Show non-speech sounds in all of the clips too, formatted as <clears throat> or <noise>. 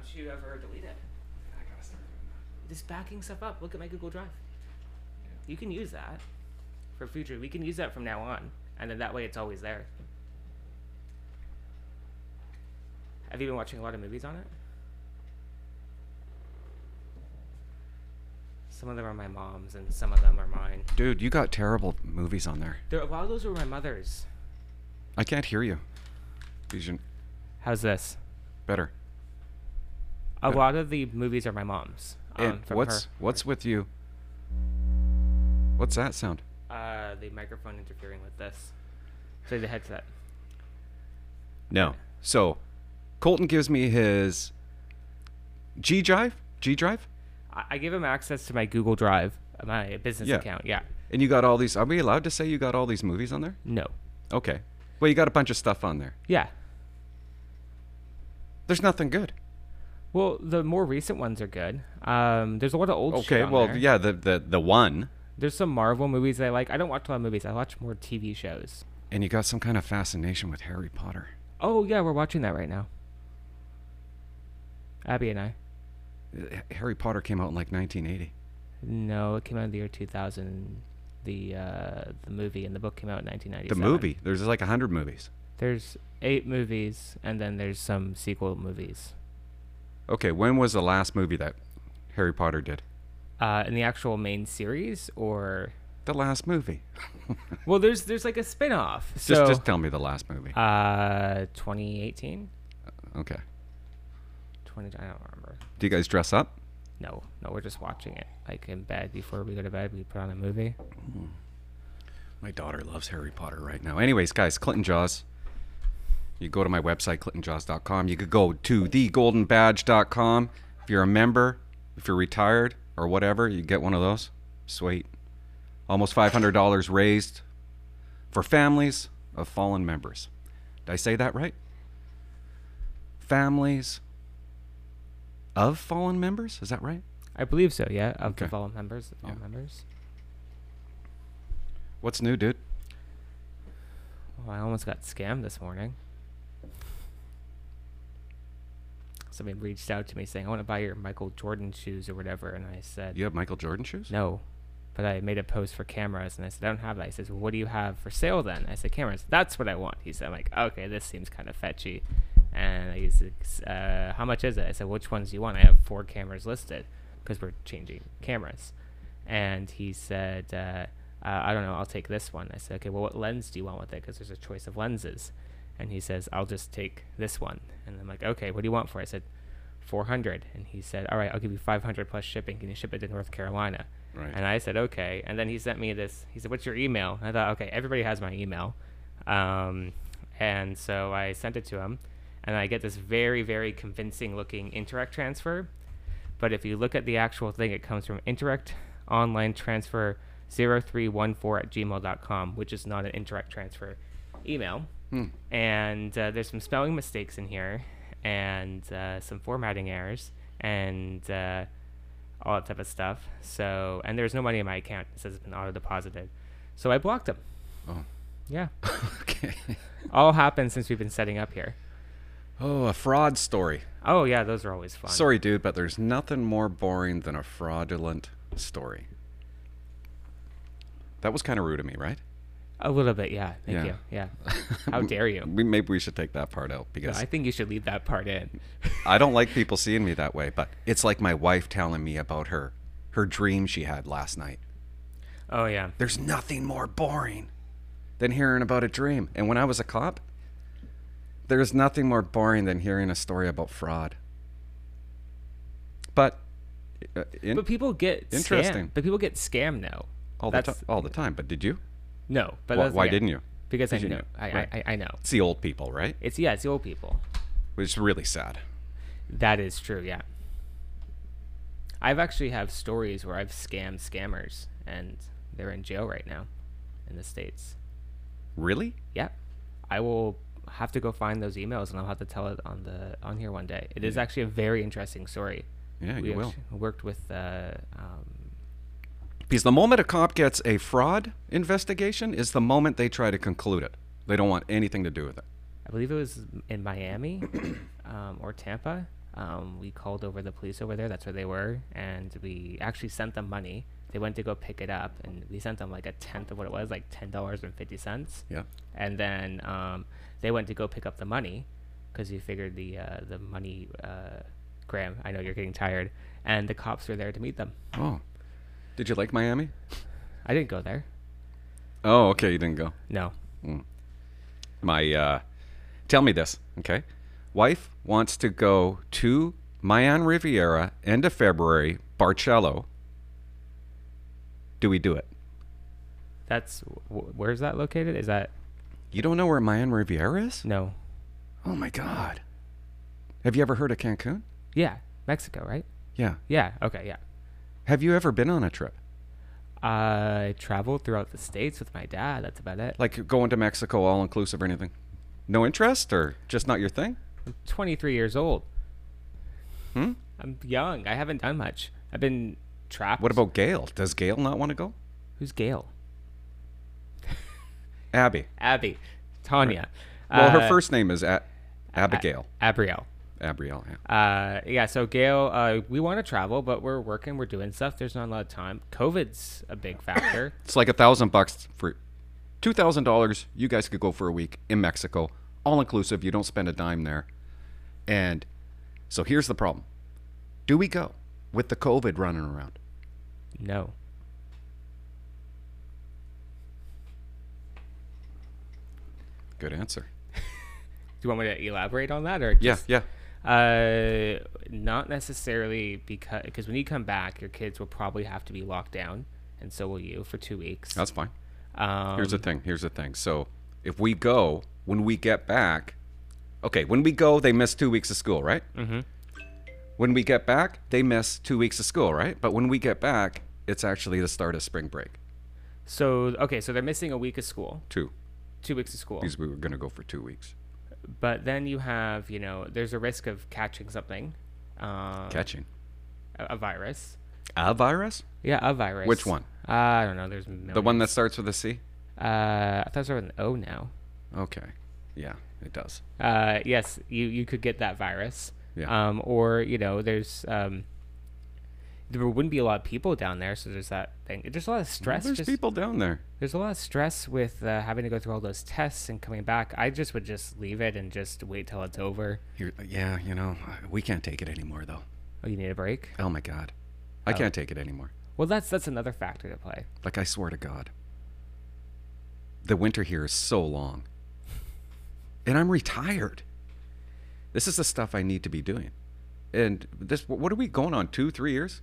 don't you ever delete it? I gotta start doing that. Just backing stuff up. Look at my Google Drive. You can use that for future. We can use that from now on, and then that way it's always there. Have you been watching a lot of movies on it? Some of them are my mom's, and some of them are mine. Dude, you got terrible movies on there. There, a lot of those were my mother's. I can't hear you. These are How's this? better. A lot of the movies are my mom's. Um, And what's her. what's with you? What's that sound? Uh, the microphone interfering with this. So the headset. No. So, Colton gives me his G drive, G drive, I, I give him access to my Google Drive, uh, my business Yeah. account. Yeah. and you got all these. Are we allowed to say you got all these movies on there? No. Okay. Well, you got a bunch of stuff on there. Yeah. There's nothing good. Well, the more recent ones are good. Um, there's a lot of old Okay. Well, there. yeah. The the the one, There's some Marvel movies that I like. I don't watch a lot of movies. I watch more TV shows. and you got some kind of fascination with Harry Potter. Oh yeah, we're watching that right now. Abby and I. Uh, Harry Potter came out in like 1980. No, it came out in the year 2000. The uh, the movie and the book came out in The movie. There's like a hundred movies. There's eight movies, and then there's some sequel movies. Okay. When was the last movie that Harry Potter did? Uh, in the actual main series, or The last movie. <laughs> well, there's there's like a spin-off. just So, just tell me the last movie. uh, 2018, okay. 20. I don't remember. Do you guys dress up? No, no, we're just watching it like in bed before we go to bed. We put on a movie. My daughter loves Harry Potter right now. Anyways, guys, Clinton Jaws. You go to my website, clintonjaws.com. You could go to thegoldenbadge.com. If you're a member, if you're retired or whatever, you get one of those. Sweet. Almost $500 raised for families of fallen members. Did I say that right? Families of fallen members? Is that right? I believe so. Yeah, of the Okay. fallen members. The fallen Yeah. members. What's new, dude? Oh, I almost got scammed this morning. Somebody reached out to me saying, "I want to buy your Michael Jordan shoes or whatever," and I said, You have Michael Jordan shoes? "No." But I made a post for cameras, and I said, "I don't have that." He says, well, "What do you have for sale then?" I said, "Cameras." That's what I want. He said, "I'm like, okay, this seems kind of fetchy." And he said, uh, "How much is it?" I said, "Which ones do you want?" I have four cameras listed because we're changing cameras. And he said, uh, uh, "I don't know. I'll take this one." I said, "Okay, well, what lens do you want with it?" Because there's a choice of lenses. And he says, "I'll just take this one." And I'm like, "Okay, what do you want for?" it?" I said, 400 and he said all right i'll give you 500 plus shipping can you ship it to north carolina Right. and i said okay and then he sent me this he said what's your email and i thought okay everybody has my email um, and so i sent it to him and i get this very very convincing looking Interac transfer but if you look at the actual thing it comes from Interac online transfer 0314 at gmail.com which is not an Interac transfer email Hmm. and uh, there's some spelling mistakes in here and uh, some formatting errors and uh, all that type of stuff so and there's no money in my account it says it's been auto deposited so i blocked them Oh. yeah <laughs> okay. all happened since we've been setting up here Oh, a fraud story. oh yeah those are always fun Sorry, dude, but there's nothing more boring than a fraudulent story. That was kind of rude of me, right? A little bit yeah thank Yeah. you yeah <laughs> how dare you We, maybe we should take that part out because i think you should leave that part in I don't like <laughs> people seeing me that way. But it's like my wife telling me about her her dream she had last night. oh yeah There's nothing more boring than hearing about a dream. And when I was a cop, there's nothing more boring than hearing a story about fraud. But, uh, in, but people get Interesting. scammed. but people get scammed now all the That's- time, all the time. But did you? No but Why, why yeah, didn't you? because i you know knew. I, Right. I, I know It's the old people, right? it's yeah it's the old people Which is really sad. That is true, yeah. I've actually have stories where I've scammed scammers and they're in jail right now in the states. Really? Yeah. I will have to go find those emails and I'll have to tell it on the on here one day. It is actually a very interesting story. Yeah, we you will. worked with uh, um, Because the moment a cop gets a fraud investigation is the moment they try to conclude it. They don't want anything to do with it. I believe it was in Miami <coughs> um, or Tampa. Um, we called over the police over there. That's where they were, and we actually sent them money. They went to go pick it up, and we sent them like a tenth of what it was, like ten dollars and fifty cents. Yeah. And then um, they went to go pick up the money because you figured the uh, the money. Uh, Graham, I know you're getting tired, and the cops were there to meet them. Oh. Did you like Miami? I didn't go there. Oh, okay. You didn't go. No. My, uh, tell me this, okay? Wife wants to go to Mayan Riviera end of February, Barceló. Do we do it? That's wh- where's that located? Is that You don't know where Mayan Riviera is? no? Oh my God. Have you ever heard of Cancun? Yeah, Mexico, right? Yeah. Yeah. Okay. Yeah. Have you ever been on a trip? I traveled throughout the states with my dad. That's about it. Like going to Mexico all inclusive or anything? No interest or just not your thing? I'm 23 years old. Hmm? I'm young. I haven't done much. I've been trapped. What about Gail? Does Gail not want to go? who's Gail? Abby. Abby, Tanya. Well, her Uh, first name is A- Abigail. Abrielle. Abrielle, yeah. Uh, yeah. So Gail, uh, we want to travel, but we're working. We're doing stuff. There's not a lot of time. COVID's a big factor. <coughs> It's like a thousand bucks for two thousand dollars. You guys could go for a week in Mexico, all inclusive. You don't spend a dime there. And so here's the problem: Do we go with the COVID running around? no. Good answer. <laughs> Do you want me to elaborate on that, or just, yeah, yeah. Uh, not necessarily because because when you come back, your kids will probably have to be locked down, and so will you for two weeks. That's fine. Um, Here's the thing. Here's the thing. So if we go when we get back, okay, when we go, they miss two weeks of school, right? Mm-hmm. When we get back, they miss two weeks of school, right? But when we get back, it's actually the start of spring break. So okay, so they're missing a week of school, Two, two weeks of school, because we were going to go for two weeks. But then you have you know there's a risk of catching something, um, Catching a, a virus. a virus? Yeah, a virus. Which one? Uh, I don't know. There's The one that starts with a C? Uh, I thought it was an O now. Okay. Yeah, it does. Uh, yes, you you could get that virus. Yeah. Um, or you know, there's um, there wouldn't be a lot of people down there, so there's that thing. There's a lot of stress. There's just, people down there. There's a lot of stress with uh, having to go through all those tests and coming back. I just would just leave it and just wait till it's over. Here, yeah, you know, we can't take it anymore, though. Oh, you need a break. Oh my God, I Oh. can't take it anymore. Well, that's that's another factor to play. Like I swear to God, the winter here is so long, and I'm retired. This is the stuff I need to be doing, and this. What are we going on? Two, three years?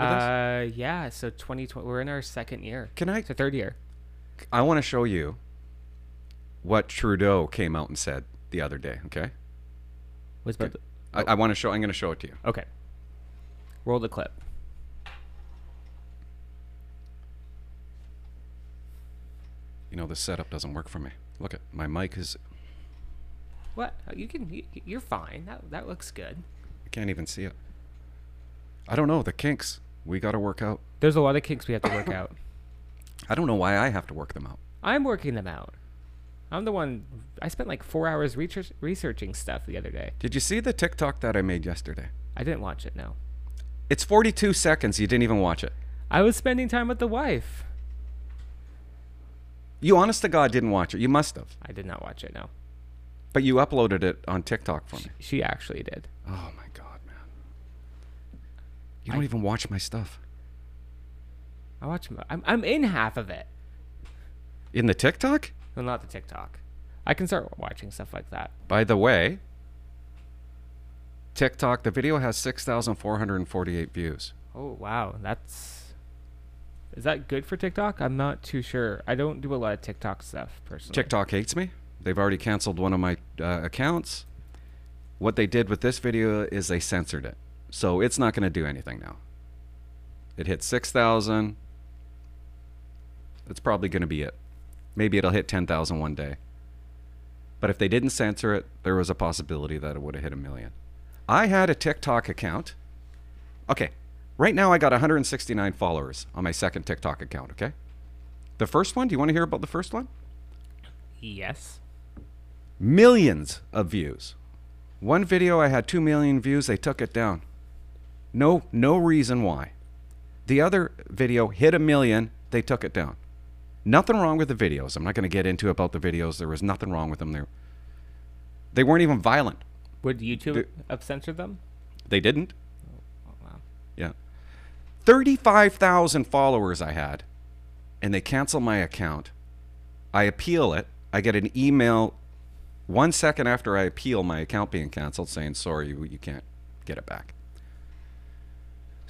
Uh, yeah. So 2020, we're in our second year. Can I? So third year. I want to show you what Trudeau came out and said the other day. Okay, Was about Okay. I, I want to show. I'm going to show it to you. okay. Roll the clip. You know, the setup doesn't work for me. Look at my mic is. What? Oh, You can. You, you're fine. That that looks good. I can't even see it. I don't know the kinks. We got to work out. There's a lot of kinks we have to work out. <coughs> I don't know why I have to work them out. I'm working them out. I'm the one. I spent like four hours research, researching stuff the other day. Did you see the TikTok that I made yesterday? I didn't watch it. No. It's 42 seconds. You didn't even watch it. I was spending time with the wife. You honest to God didn't watch it. You must have. I did not watch it. No. But you uploaded it on TikTok for me. She actually did. Oh my You I- don't even watch my stuff. I watch. I'm I'm in half of it. In the TikTok? Well, not the TikTok. I can start watching stuff like that. By the way, TikTok, the video has 6,448 views. Oh wow, that's. Is that good for TikTok? I'm not too sure. I don't do a lot of TikTok stuff personally. TikTok hates me. They've already canceled one of my uh, accounts. What they did with this video is they censored it. So it's not going to do anything now. It hit 6,000. That's probably going to be it. Maybe it'll hit 10,000 one day. But if they didn't censor it, there was a possibility that it would have hit a million. I had a TikTok account. Okay, right now I got 169 followers on my second TikTok account, okay? The first one, do you want to hear about the first one? Yes. millions of views. One video I had 2 million views, they took it down. No no reason why. The other video hit a million, they took it down. Nothing wrong with the videos. I'm not going to get into about the videos. There was nothing wrong with them there. They weren't even violent. Would YouTube have censored them? They didn't. Oh, wow. Yeah. 35,000 followers I had, and they cancel my account. I appeal it. I get an email one second after I appeal my account being canceled saying, sorry, you, you can't get it back.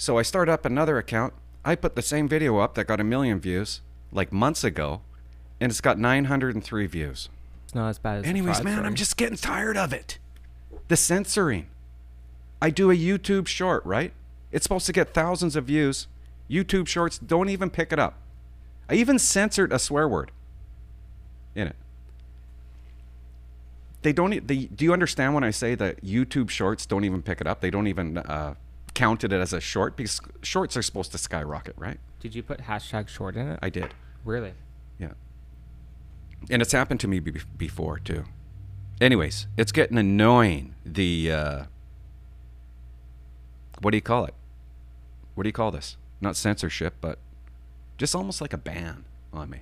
So I start up another account. I put the same video up that got a million views like months ago, and it's got 903 views. It's not as bad as. Anyways, man, story. I'm just getting tired of it. The censoring. I do a YouTube short, right? It's supposed to get thousands of views. YouTube shorts don't even pick it up. I even censored a swear word in it. They don't. They, do you understand when I say that YouTube shorts don't even pick it up? They don't even uh, count it as a short because shorts are supposed to skyrocket, right? Did you put hashtag short in it? I did. really? Yeah. And it's happened to me be- before too. Anyways, it's getting annoying. The uh, what do you call it? What do you call this? Not censorship, but just almost like a ban on me.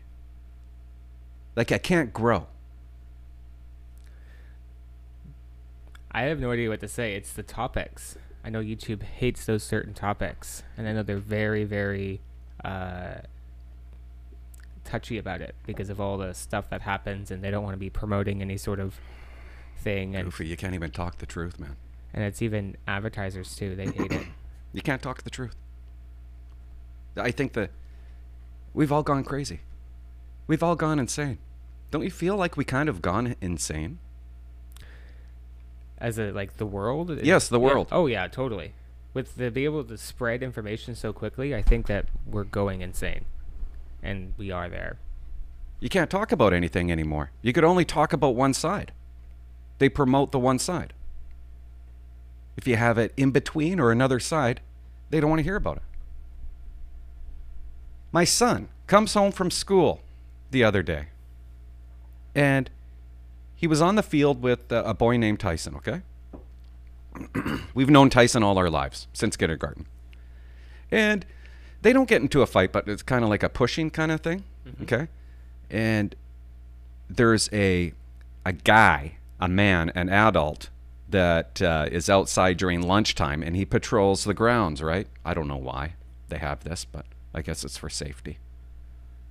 Like I can't grow. I have no idea what to say. It's the topics. I know YouTube hates those certain topics, and I know they're very, very uh, touchy about it because of all the stuff that happens, and they don't want to be promoting any sort of thing. And Goofy, you can't even talk the truth, man. and it's even advertisers too. They hate it. <coughs> You can't talk the truth. I think that we've all gone crazy. We've all gone insane. Don't you feel like we kind of gone insane? As a like the world. Yes, the yeah. world. Oh yeah, totally. With the be able to spread information so quickly, I think that we're going insane, and we are there. You can't talk about anything anymore. You could only talk about one side. They promote the one side. If you have it in between or another side, they don't want to hear about it. My son comes home from school the other day, and he was on the field with uh, a boy named Tyson, okay? <clears throat> We've known Tyson all our lives, since kindergarten. And they don't get into a fight, but it's kind of like a pushing kind of thing, okay? And there's a a guy, a man, an adult that uh, is outside during lunchtime, and he patrols the grounds. Right? I don't know why they have this, but I guess it's for safety.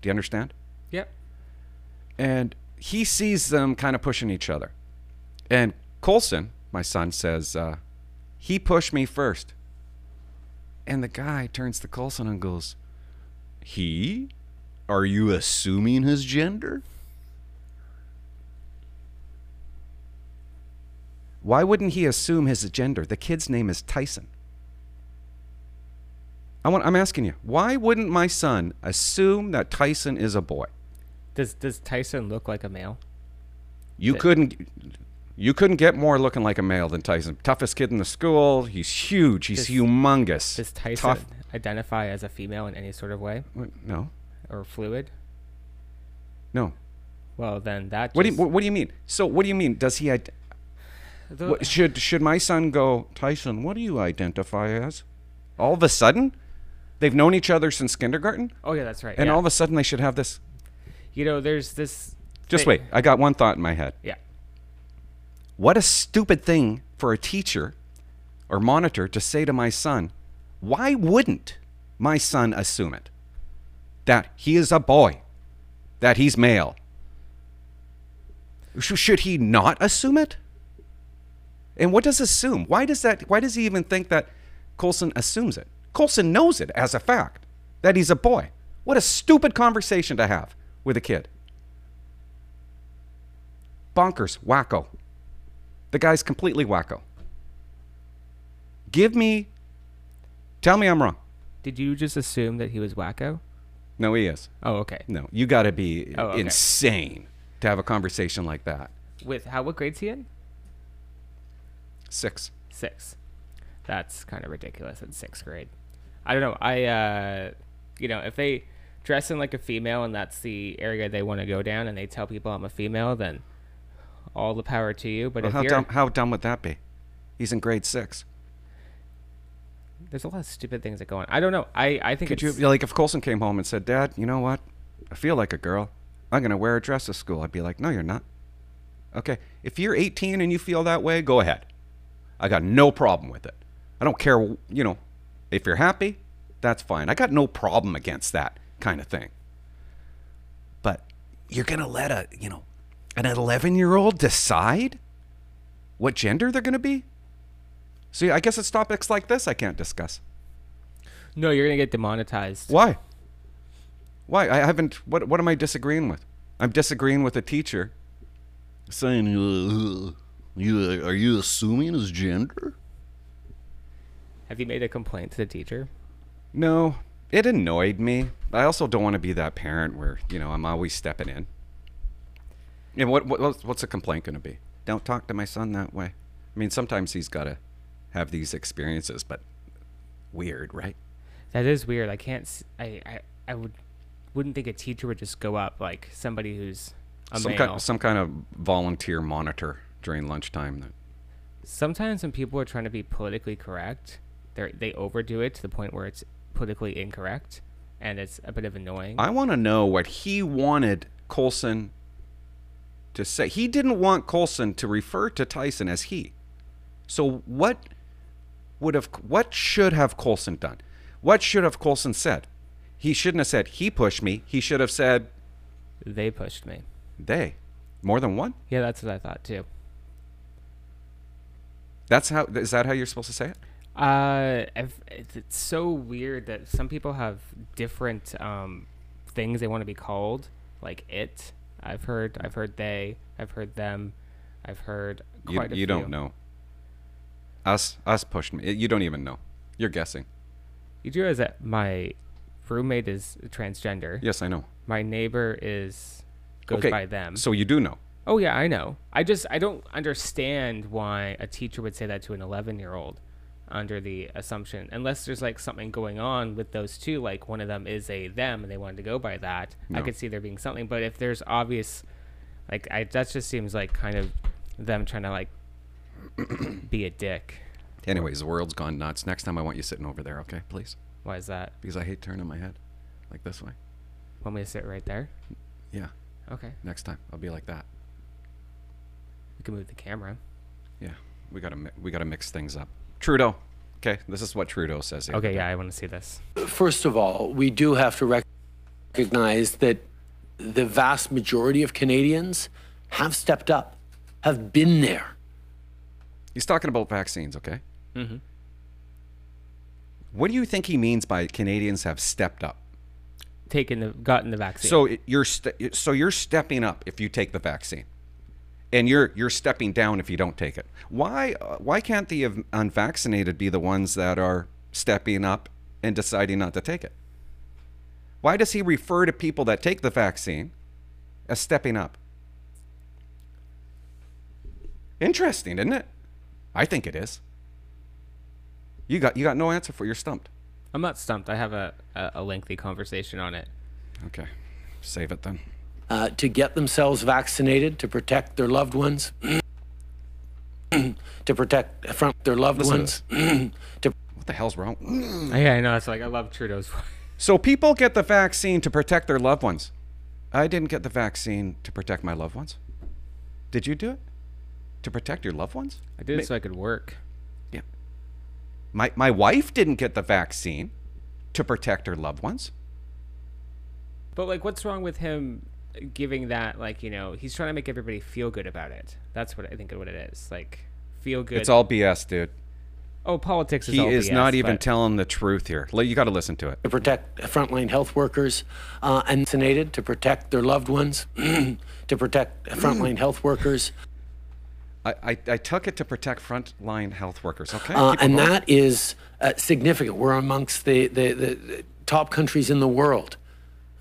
Do you understand? Yep. and he sees them kind of pushing each other. And Colson, my son, says, uh, he pushed me first. And the guy turns to Colson and goes, He? Are you assuming his gender? Why wouldn't he assume his gender? The kid's name is Tyson. I want, I'm asking you, why wouldn't my son assume that Tyson is a boy? Does Does Tyson look like a male? You couldn't you couldn't get more looking like a male than Tyson. Toughest kid in the school. He's huge. He's Does- humongous. Does Tyson Tough. identify as a female in any sort of way No. or fluid? No. Well, then that. What do you what, do you mean? So what do you mean? Does he the- what, should should my son go Tyson? What do you identify as? All of a sudden, they've known each other since kindergarten, oh yeah, that's right. and yeah. all of a sudden they should have this. You know, there's this. Just thing- wait. I got one thought in my head. Yeah. What a stupid thing for a teacher or monitor to say to my son. Why wouldn't my son assume it? That he is a boy, that he's male. Should he not assume it? And what does assume? Why does that? Why does he even think that Colson assumes it? Colson knows it as a fact that he's a boy. What a stupid conversation to have with a kid. Bonkers, wacko. The guy's completely wacko. Give me, tell me I'm wrong. Did you just assume that he was wacko? No, he is. Oh, okay. No, you got to be Oh, okay. insane to have a conversation like that. With how? What grade's he in? Six. Six. That's kind of ridiculous in sixth grade. I don't know. I, uh, you know, if they dress in like a female and that's the area they want to go down, and they tell people I'm a female, then all the power to you. But Well, how dumb, how dumb would that be? He's in grade six. There's a lot of stupid things that go on. I don't know. I I think Could you like if Colson came home and said, "Dad, you know what? I feel like a girl. I'm gonna wear a dress to school." I'd be like, "No, you're not." Okay, if you're 18 and you feel that way, go ahead. I got no problem with it. I don't care. You know, if you're happy, that's fine. I got no problem against that kind of thing. But you're gonna let a you know an 11 year old decide what gender they're gonna be? See, I guess it's topics like this I can't discuss. no. You're gonna get demonetized. Why? Why? I haven't. What? What am I disagreeing with? I'm disagreeing with a teacher saying, uh, "You are you assuming his gender?" Have you made a complaint to the teacher? No, it annoyed me. I also don't want to be that parent where you know I'm always stepping in. And what, what what's- what's a complaint going to be? Don't talk to my son that way. I mean, sometimes he's got to have these experiences, but weird, right? That is weird. I can't. I I, I would wouldn't think a teacher would just go up like somebody who's a some male. kind some kind of volunteer monitor during lunchtime. That, Sometimes when people are trying to be politically correct, they they overdo it to the point where it's politically incorrect, and it's a bit of annoying. I want to know what he wanted Colson to say. He didn't want Colson to refer to Tyson as he. So what would have what should have Colson done? What should have Colson said? He shouldn't have said he pushed me. He should have said they pushed me. they. More than one? Yeah, that's what I thought too. That's how is that how you're supposed to say it? Uh, it's, it's so weird that some people have different um, things they want to be called, like it. I've heard, I've heard they, I've heard them, I've heard You, you don't know. Us us pushed me. You don't even know. You're guessing. You do realize that my roommate is transgender. Yes, I know. My neighbor is goes okay. by them. So you do know. Oh yeah, I know. I just I don't understand why a teacher would say that to an 11 year old under the assumption unless there's like something going on with those two like one of them is a them and they wanted to go by that i could see there being something but if there's obvious like i that just seems like kind of them trying to like <coughs> be a dick Anyways, the world's gone nuts. Next time I want you sitting over there, okay, please? why is that Because I hate turning my head like this way. want me to sit right there Yeah, okay next time I'll be like that. we can move the camera Yeah, we gotta mi- we gotta mix things up. Trudeau. Okay, this is what Trudeau says. the other okay day. yeah i want to see this First of all, we do have to recognize that the vast majority of Canadians have stepped up, have been there. He's talking about vaccines. Okay. Mhm. What do you think he means by Canadians have stepped up? taken the gotten the vaccine So you're ste- so you're stepping up if you take the vaccine, and you're you're stepping down if you don't take it. Why uh, why can't the unvaccinated be the ones that are stepping up and deciding not to take it? Why does he refer to people that take the vaccine as stepping up? Interesting, isn't it? I think it is. You got you got no answer for you're stumped. i'm not stumped i have a, a, a lengthy conversation on it Okay, save it then. Uh, to get themselves vaccinated to protect their loved ones, <clears throat> to protect from their loved Listen to ones, <clears throat> to What the hell's wrong? yeah i know it's like i love trudeau's So people get the vaccine to protect their loved ones. I didn't get the vaccine to protect my loved ones. Did you do it? To protect your loved ones? i did Ma- it so i could work Yeah. My my wife didn't get the vaccine to protect her loved ones. But like, what's wrong with him giving that? Like, you know, he's trying to make everybody feel good about it. That's what I think of what it is. Like, feel good. It's all BS, dude. oh, politics is He all is BS, not even but- telling the truth here. You got to listen to it. to protect frontline health workers, uh, and vaccinated to protect their loved ones, <clears throat> to protect frontline health workers, I, I, I took it to protect frontline health workers. Okay, Uh, and going. that is uh, significant. We're amongst the, the, the, the top countries in the world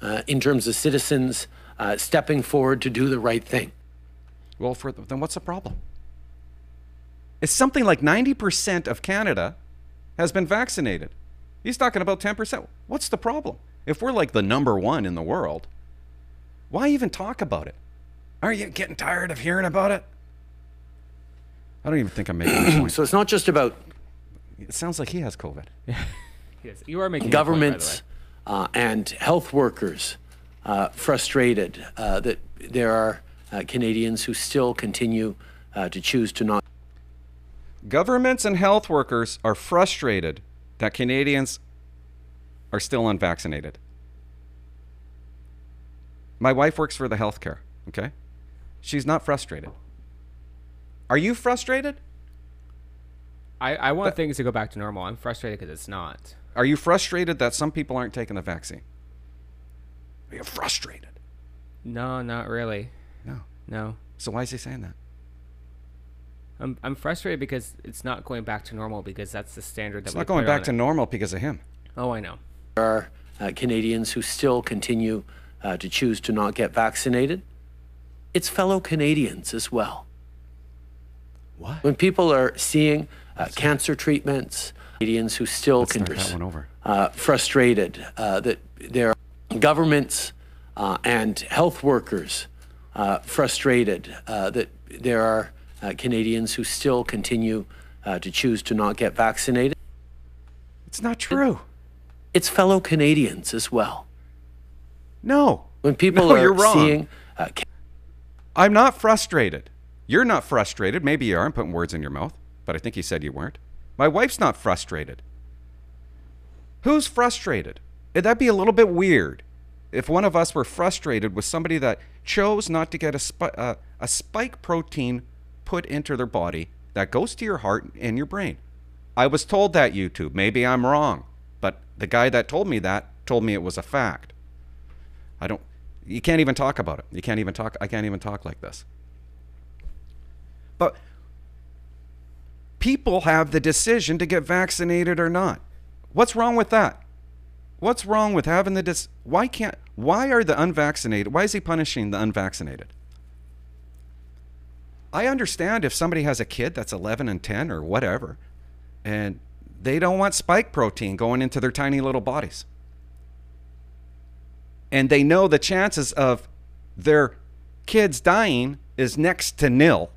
uh, in terms of citizens uh, stepping forward to do the right thing. Well, for then what's the problem? It's something like 90% of Canada has been vaccinated. He's talking about 10%. What's the problem? If we're like the number one in the world, why even talk about it? Are you getting tired of hearing about it? I don't even think I'm making a point. <clears throat> So it's not just about It sounds like he has COVID. <laughs> Yes, you are making a point, by the governments way. uh, and health workers frustrated uh, that there are uh, Canadians who still continue uh, to choose to not Governments and health workers are frustrated that Canadians are still unvaccinated. My wife works for the healthcare, okay? She's not frustrated. Are you frustrated? I, I want things to go back to normal. I'm frustrated because it's not. Are you frustrated that some people aren't taking the vaccine? Are you frustrated? No, not really. No. No. So why is he saying that? I'm, I'm frustrated because it's not going back to normal because that's the standard that It's we not going put back to it. normal because of him. Oh, I know. there are uh, Canadians who still continue uh, to choose to not get vaccinated. It's fellow Canadians as well. What? When people are seeing uh, cancer treatments, Canadians who still Let's start can that one over. uh, frustrated uh, that there are governments uh, and health workers uh, frustrated uh, that there are uh, Canadians who still continue uh, to choose to not get vaccinated. It's not true. It's fellow Canadians as well. No. When people No, are you're wrong. seeing uh, I'm not frustrated. You're not frustrated. Maybe you are. I'm putting words in your mouth, but I think you said you weren't. My wife's not frustrated. Who's frustrated? That'd be a little bit weird if one of us were frustrated with somebody that chose not to get a, uh, a spike protein put into their body that goes to your heart and your brain. I was told that, YouTube. Maybe I'm wrong, but the guy that told me that told me it was a fact. I don't. You can't even talk about it. You can't even talk. I can't even talk like this. But people have the decision to get vaccinated or not. What's wrong with that? What's wrong with having the dis? Why can't? Why are the unvaccinated? Why is he punishing the unvaccinated? I understand if somebody has a kid that's 11 and 10 or whatever, and they don't want spike protein going into their tiny little bodies and they know the chances of their kids dying is next to nil.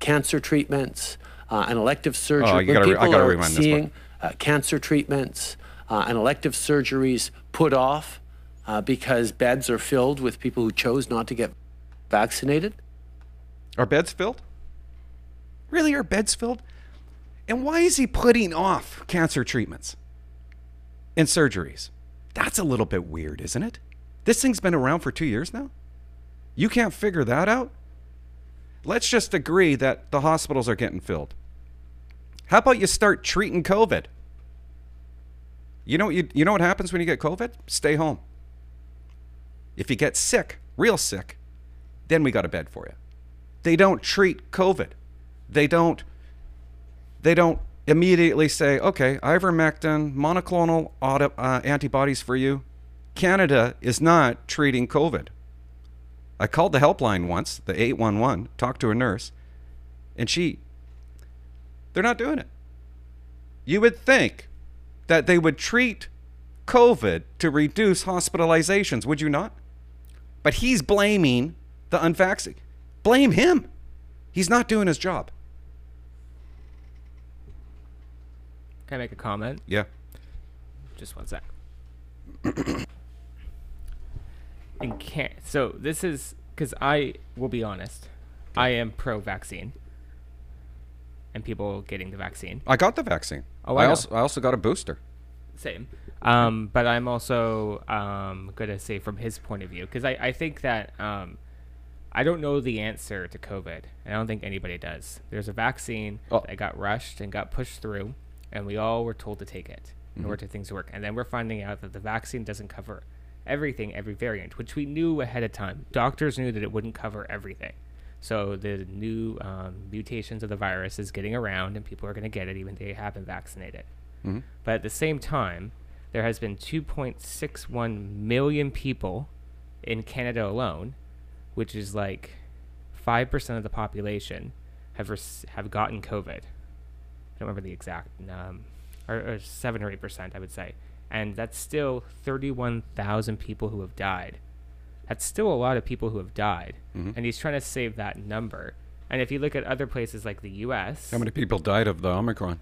cancer treatments uh, and elective surgery. Oh, gotta re- I people gotta are seeing uh, cancer treatments uh, and elective surgeries put off uh, because beds are filled with people who chose not to get vaccinated. Are beds filled? Really, are beds filled? And why is he putting off cancer treatments and surgeries? That's a little bit weird, isn't it? This thing's been around for two years now. You can't figure that out? Let's just agree that the hospitals are getting filled. How about you start treating COVID? You know, you, you know what happens when you get COVID? Stay home. If you get sick, real sick, then we got a bed for you. They don't treat COVID. They don't they don't immediately say, okay, ivermectin, monoclonal auto, uh, antibodies for you. Canada is not treating COVID. I called the helpline once, the 811, talked to a nurse, and she, they're not doing it. You would think that they would treat COVID to reduce hospitalizations, would you not? But he's blaming the unvaccinated. Blame him. He's not doing his job. Can I make a comment? Yeah. Just one sec. and can't. So this is because I will be honest. I am pro-vaccine, and people getting the vaccine. I got the vaccine. Oh, I I also I also got a booster. Same. Um, but I'm also um, gonna say from his point of view because I, I think that um, I don't know the answer to COVID. I don't think anybody does. There's a vaccine Oh. that got rushed and got pushed through, and we all were told to take it in order to things to work. And then we're finding out that the vaccine doesn't cover everything, every variant, which we knew ahead of time. Doctors knew that it wouldn't cover everything. So the new um, mutations of the virus is getting around, and people are going to get it even if they have been vaccinated. But at the same time, there has been 2.61 million people in Canada alone, which is like 5% of the population have rec- have gotten COVID. I don't remember the exact um, or, or 7 or 8%, I would say. And that's still 31,000 people who have died. That's still a lot of people who have died. And he's trying to save that number And if you look at other places like the U.S., How many people died of the Omicron?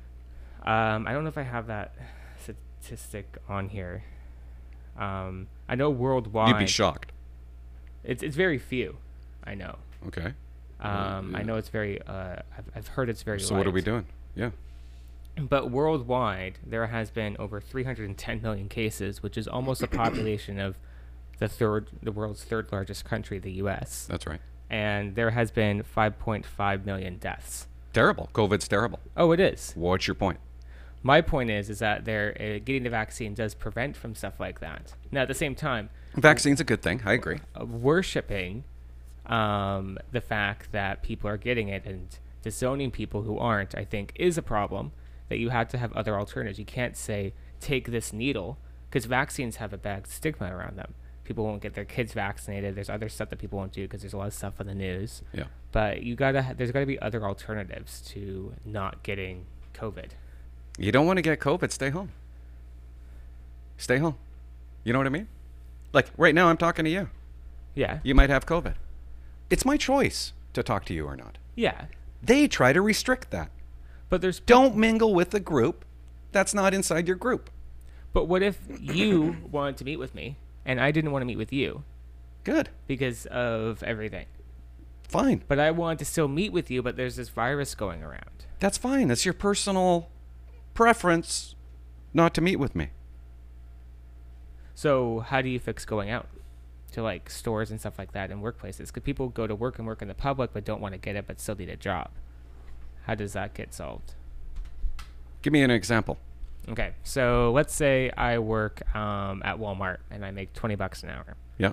um, I don't know if I have that statistic on here. Um, I know worldwide, You'd be shocked. it's it's very few. I know. Okay. Um, I yeah. know it's very. Uh, I've, I've heard it's very. Low. So what are we doing? Yeah. But worldwide, there has been over 310 million cases, which is almost a population of the third, the world's third largest country, the U.S. That's right. And there has been 5.5 million deaths. Terrible. COVID's terrible. Oh, it is. What's your point? My point is, is that there uh, getting the vaccine does prevent from stuff like that. Now, at the same time, Vaccine's a good thing. I agree. uh, worshiping um, the fact that people are getting it and disowning people who aren't, I think, is a problem. That you have to have other alternatives. You can't say take this needle because vaccines have a bad stigma around them. People won't get their kids vaccinated. There's other stuff that people won't do because there's a lot of stuff on the news. Yeah. But you gotta, there's gotta be other alternatives to not getting COVID. You don't want to get COVID, stay home. Stay home. You know what I mean? Like right now, I'm talking to you. Yeah, You might have COVID. It's my choice to talk to you or not. yeah. They try to restrict that. But there's Don't mingle with a group that's not inside your group. But what if you wanted to meet with me and I didn't want to meet with you Good. because of everything? Fine. But I wanted to still meet with you, but there's this virus going around. That's fine. That's your personal preference not to meet with me. So how do you fix going out to like stores and stuff like that and workplaces? Because people go to work and work in the public but don't want to get it but still need a job. How does that get solved? Give me an example. Okay, so let's say I work um, at Walmart and I make twenty bucks an hour. Yeah.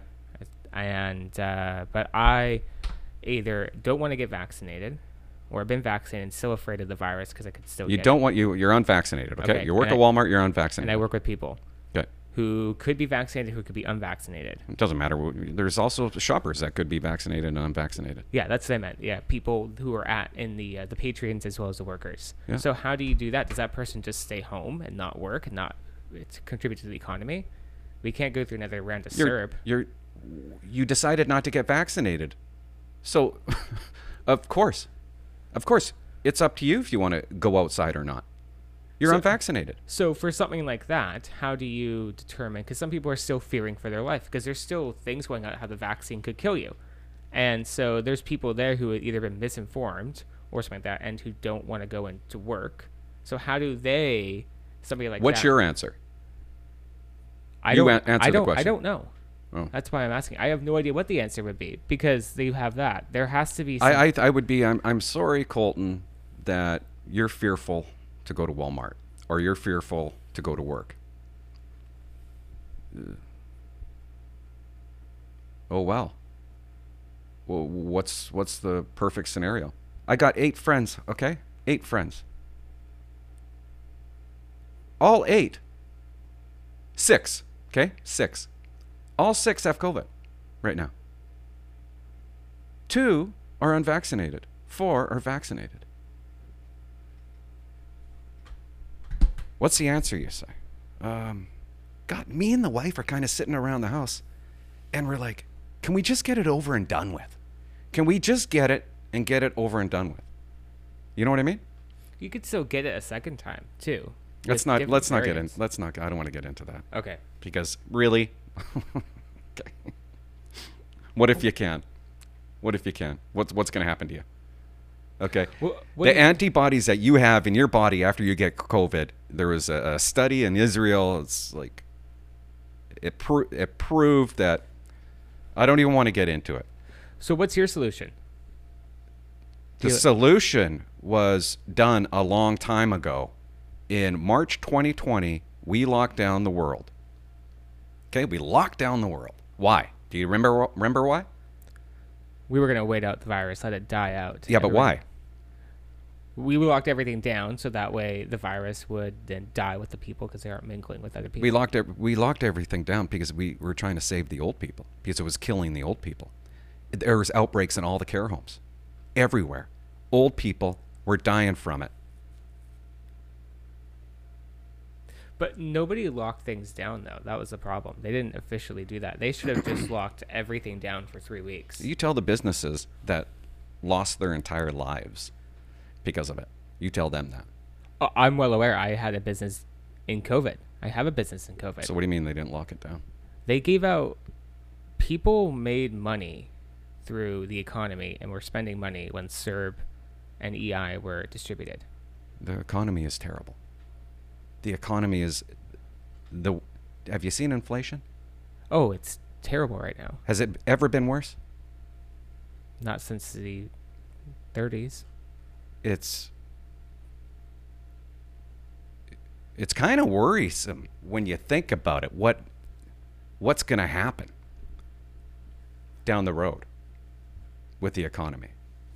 and uh, but I either don't want to get vaccinated or I've been vaccinated and still afraid of the virus because I could still You don't it. want you. You're unvaccinated. Okay. Okay, You work and at I- Walmart. You're unvaccinated. and. I work with people. Who could be vaccinated who could be unvaccinated. It doesn't matter. There's also shoppers that could be vaccinated and unvaccinated. Yeah, that's what I meant. Yeah, people who are at in the uh, the patrons as well as the workers. Yeah. So how do you do that? Does that person just stay home and not work and not it's contribute to the economy? We can't go through another round of You're, CERB. you're, you decided not to get vaccinated. So, <laughs> of course, of course, it's up to you if you want to go outside or not. You're So- unvaccinated. So for something like that, how do you determine? Because some people are still fearing for their life because there's still things going on how the vaccine could kill you, and so there's people there who have either been misinformed or something like that, and who don't want to go into work. So how do they? Somebody like that? What's that, your answer? I you don't. an- answer I the don't. I don't know. Oh. That's why I'm asking. I have no idea what the answer would be because you have that. There has to be. Some, I, I, I would be. I'm, I'm sorry, Colton, that you're fearful to go to Walmart or you're fearful to go to work. Oh wow. Well, what's what's the perfect scenario? I got eight friends. Okay, eight friends. All eight. Six. Okay, six. All six have COVID right now. Two are unvaccinated. Four are vaccinated. What's the answer, you say? Um, God, me and the wife are kind of sitting around the house and we're like, can we just get it over and done with? Can we just get it and get it over and done with? You know what I mean? you could still get it a second time too. Let's not let's not get in let's not I don't want to get into that Okay. because really <laughs> okay. What if you can? What if you can? What's what's going to happen to you? Okay. What the you- antibodies that you have in your body after you get COVID, there was a, a study in Israel. It's like it pro- it proved that I don't even want to get into it. So what's your solution? The it. solution was done a long time ago. In March 2020, we locked down the world. Okay, we locked down the world. Why? Do you remember remember why? We were gonna wait out the virus, let it die out. Yeah, but why? We locked everything down so that way the virus would then die with the people because they aren't mingling with other people. We locked ev- we locked everything down because we were trying to save the old people because it was killing the old people. There was outbreaks in all the care homes, everywhere. Old people were dying from it. But nobody locked things down though. That was the problem. They didn't officially do that. They should have just <clears throat> locked everything down for three weeks. You tell the businesses that lost their entire lives because of it. You tell them that. Oh, I'm well aware. I had a business in COVID. I have a business in COVID. So what do you mean they didn't lock it down? they gave out people made money through the economy and were spending money when CERB and EI were distributed. The economy is terrible. The economy is the. Have you seen inflation? Oh, it's terrible right now. Has it ever been worse? Not since the 30s. It's. It's kind of worrisome when you think about it. What, what's going to happen down the road with the economy?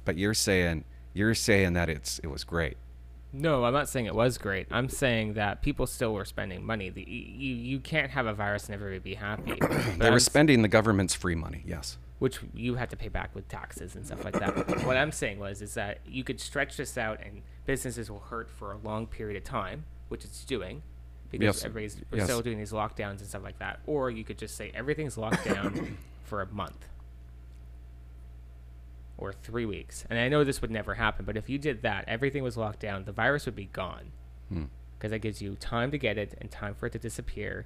But you're saying you're saying that it's it was great. No, I'm not saying it was great. I'm saying that people still were spending money. The, you you can't have a virus and everybody be happy. <coughs> They I'm were spending the government's free money. Yes. which you had to pay back with taxes and stuff like that. <coughs> what I'm saying was is that you could stretch this out and businesses will hurt for a long period of time, which it's doing because Yes. everybody's we're Yes. still doing these lockdowns and stuff like that. Or you could just say everything's locked down <coughs> for a month or 3 weeks. And I know this would never happen, but if you did that, everything was locked down, the virus would be gone. Hmm. Because that gives you time to get it and time for it to disappear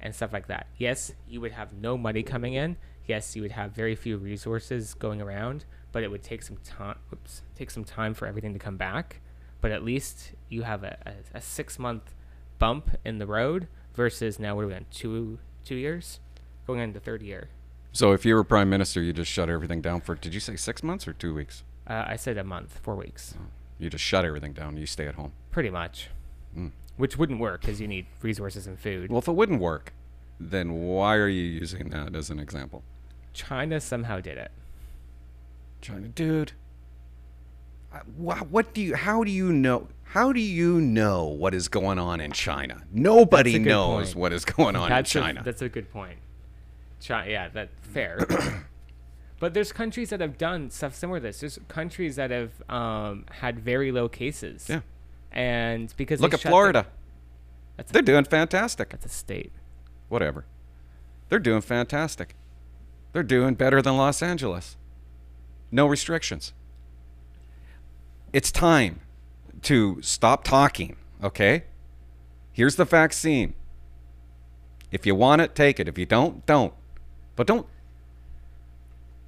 and stuff like that. Yes, you would have no money coming in. Yes, you would have very few resources going around, but it would take some time. Oops, take some time for everything to come back. But at least you have a, a, a six month bump in the road versus now what are we on two two years, going into third year. So if you were prime minister, you just shut everything down for. Did you say six months or two weeks? Uh, I said a month, four weeks, You just shut everything down. You stay at home. pretty much. Mm. Which wouldn't work because you need resources and food. Well, if it wouldn't work, then why are you using that as an example? China somehow did it. China, dude. What do you? How do you know? How do you know what is going on in China? Nobody a knows point. what is going on that's in a, China. that's a good point. China, yeah, that fair. <coughs> but there's countries that have done stuff similar to this. There's countries that have um, had very low cases. Yeah. And because Look at shut the- Florida. that's, a, They're doing fantastic. that's a state. Whatever. They're doing fantastic. They're doing better than Los Angeles. No restrictions. It's time to stop talking, okay? Here's the vaccine. If you want it, take it. If you don't, don't. But don't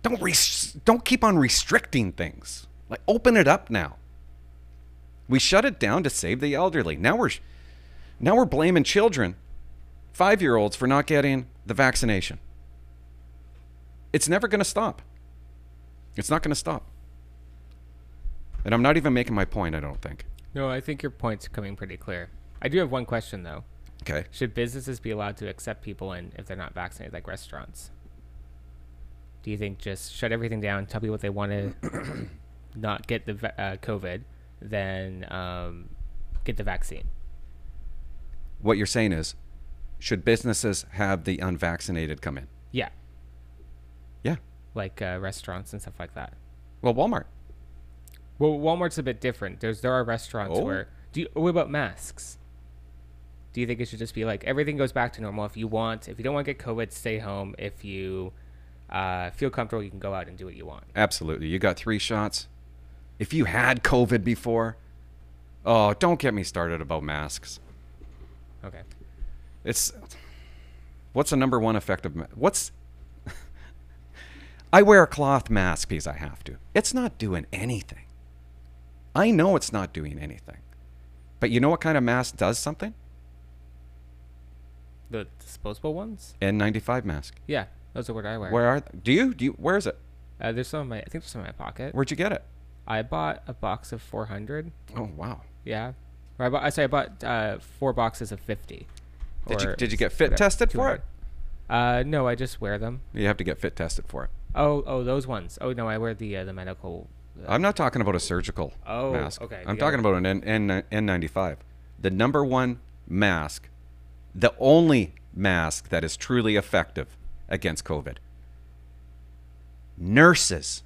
don't res- don't keep on restricting things. Like open it up now. We shut it down to save the elderly. Now we're now we're blaming children, 5-year-olds for not getting the vaccination. It's never going to stop. It's not going to stop. And I'm not even making my point, I don't think. No, I think your point's coming pretty clear. I do have one question though. Okay. Should businesses be allowed to accept people in if they're not vaccinated, like restaurants? Do you think just shut everything down, tell people what they want <clears throat> to not get the uh, COVID, then um, get the vaccine? What you're saying is should businesses have the unvaccinated come in? Yeah, Yeah. like uh, restaurants and stuff like that. Well, Walmart. Well, Walmart's a bit different. There's there are restaurants Oh. where do you, what about masks? Do you think it should just be like everything goes back to normal? If you want, if you don't want to get COVID, stay home. If you uh, feel comfortable, you can go out and do what you want. Absolutely. You got 3 shots. If you had COVID before, oh, don't get me started about masks. Okay. It's what's the number one effect of ma- what's <laughs> I wear a cloth mask because I have to. It's not doing anything. I know it's not doing anything. But you know what kind of mask does something? The disposable ones? N95 mask. Yeah, those are what I wear. Where are do you do you where is it? Uh, there's some in my. I think there's some in my pocket. Where'd you get it? I bought a box of 400. Oh wow. Yeah. Or I bought. I say I bought uh, four boxes of 50. Did you did you get fit whatever, tested for it? Uh, no, I just wear them. You have to get fit tested for it. Oh, oh, those ones. Oh no, I wear the uh, the medical. Uh, I'm not talking about a surgical Oh, mask. okay, I'm talking about an N, N, N95. The number one mask, the only mask that is truly effective against COVID. Nurses.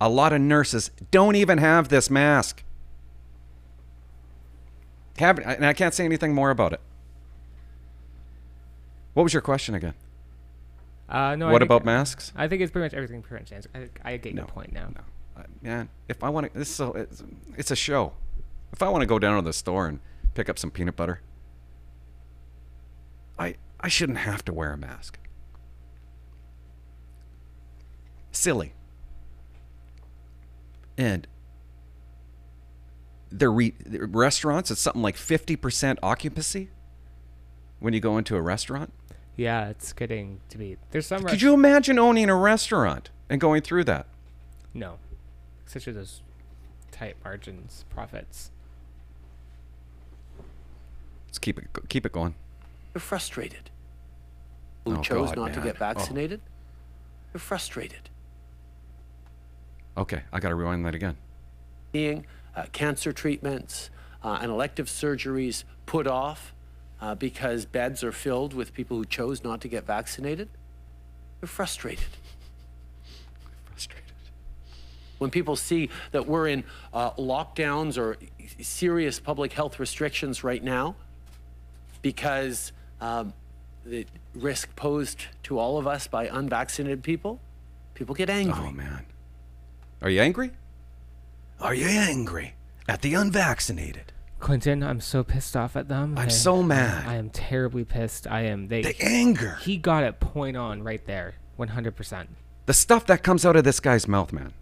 A lot of nurses don't even have this mask. Have, and I can't say anything more about it. What was your question again? uh, no. What about masks? I think it's pretty much everything. Pretty much answered. I, I get No, your point now. No. uh, man, if I want to, this is so it's, it's a show. If I want to go down to the store and pick up some peanut butter, I I shouldn't have to wear a mask. Silly. And the re- the restaurants, it's something like 50% occupancy when you go into a restaurant. Yeah, it's getting to be. There's some. Could you imagine owning a restaurant and going through that? No, such as those tight margins, profits. Let's keep it keep it going. They're frustrated. Who Oh, chose God, not to man. get Oh. vaccinated? They're frustrated. Okay, I got to rewind that again. Seeing uh, cancer treatments uh, and elective surgeries put off uh, because beds are filled with people who chose not to get vaccinated. They're frustrated. Frustrated. when people see that we're in uh, lockdowns or serious public health restrictions right now because um, the risk posed to all of us by unvaccinated people, people get angry. Oh man. Are you angry? Are you angry at the unvaccinated? Clinton, I'm so pissed off at them. I'm I- so mad. I am terribly pissed. I am. They. The anger. he got it point on right there, 100. percent The stuff that comes out of this guy's mouth, man.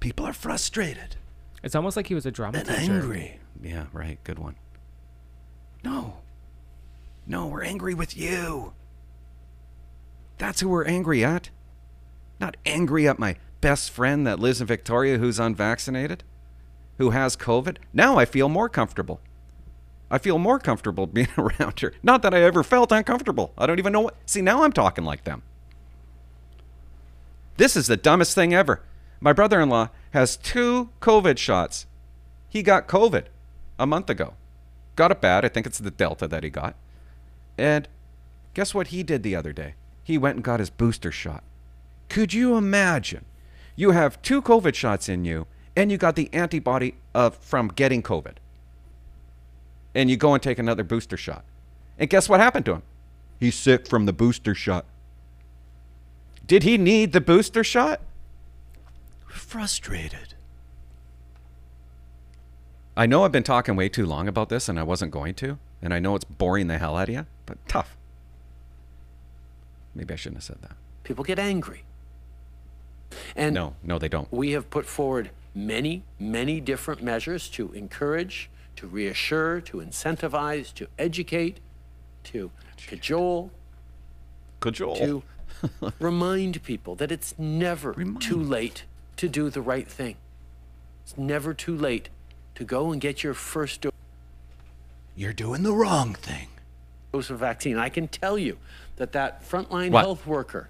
People are frustrated It's almost like he was a drama and teacher. angry. Yeah, right. Good one. No. No, we're angry with you. That's who we're angry at. Not angry at my best friend that lives in Victoria who's unvaccinated, who has COVID. Now I feel more comfortable. I feel more comfortable <laughs> being around her. Not that I ever felt uncomfortable. I don't even know what. See, now I'm talking like them. This is the dumbest thing ever. My brother in law has two COVID shots. He got COVID a month ago. Got it bad. I think it's the Delta that he got. And guess what he did the other day? He went and got his booster shot. Could you imagine? You have two COVID shots in you, and you got the antibody of from getting COVID. And you go and take another booster shot. And guess what happened to him? He's sick from the booster shot. Did he need the booster shot? Frustrated. I know I've been talking way too long about this and I wasn't going to. And I know it's boring the hell out of you, but tough. Maybe I shouldn't have said that. People get angry. And No, no, they don't. we have put forward many, many different measures to encourage, to reassure, to incentivize, to educate, to cajole, Cajole. to <laughs> remind people that it's never too late to do the right thing. It's never too late to go and get your first do- You're doing the wrong thing. dose of vaccine. I can tell you that that frontline What? health worker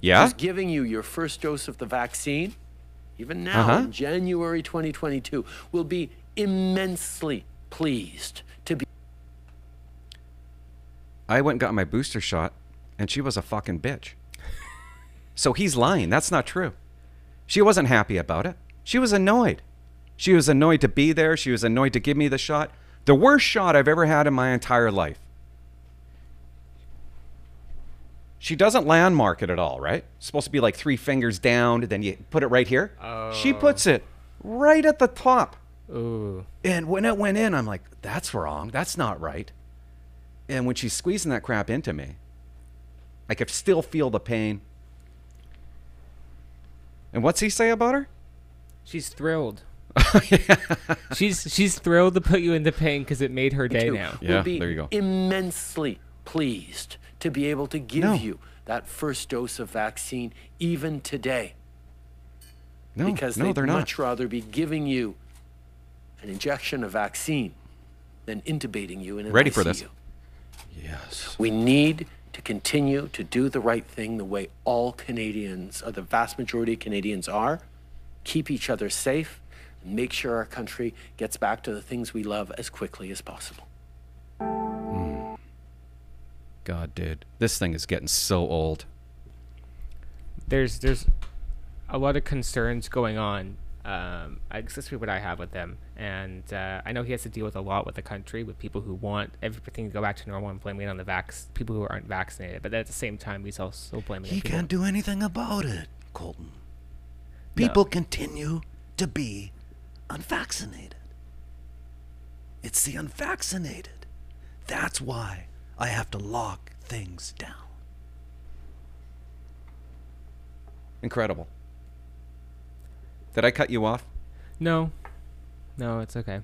Yeah? who's giving you your first dose of the vaccine, even now Uh-huh. in January 2022, will be immensely pleased to be I went and got my booster shot, and she was a fucking bitch. <laughs> So he's lying. That's not true. She wasn't happy about it. She was annoyed. She was annoyed to be there. She was annoyed to give me the shot. The worst shot I've ever had in my entire life. She doesn't landmark it at all, right? It's supposed to be like three fingers down, then you put it right here. She oh. puts it right at the top. Ooh. And when it went in, I'm like, that's wrong. That's not right. And when she's squeezing that crap into me, I could still feel the pain. And what's he say about her? She's thrilled. <laughs> She's she's thrilled to put you into pain because it made her day to now. Yeah, will be there you go. immensely pleased to be able to give No. you that first dose of vaccine even today No, because no, they'd they're not. much rather be giving you an injection of vaccine than intubating you in an Ready ICU. for this. Yes. We need to continue to do the right thing the way all Canadians, or the vast majority of Canadians are, keep each other safe, and make sure our country gets back to the things we love as quickly as possible. God, dude, this thing is getting so old. There's there's a lot of concerns going on. Um, I guess that's what I have with them, and uh, I know he has to deal with a lot with the country, with people who want everything to go back to normal and blaming it on the vax people who aren't vaccinated. But at the same time, he's also blaming. He people- can't do anything about it, Colton. People continue to be unvaccinated. It's the unvaccinated. That's why I have to lock things down. Incredible. Did I cut you off? No, no, it's okay.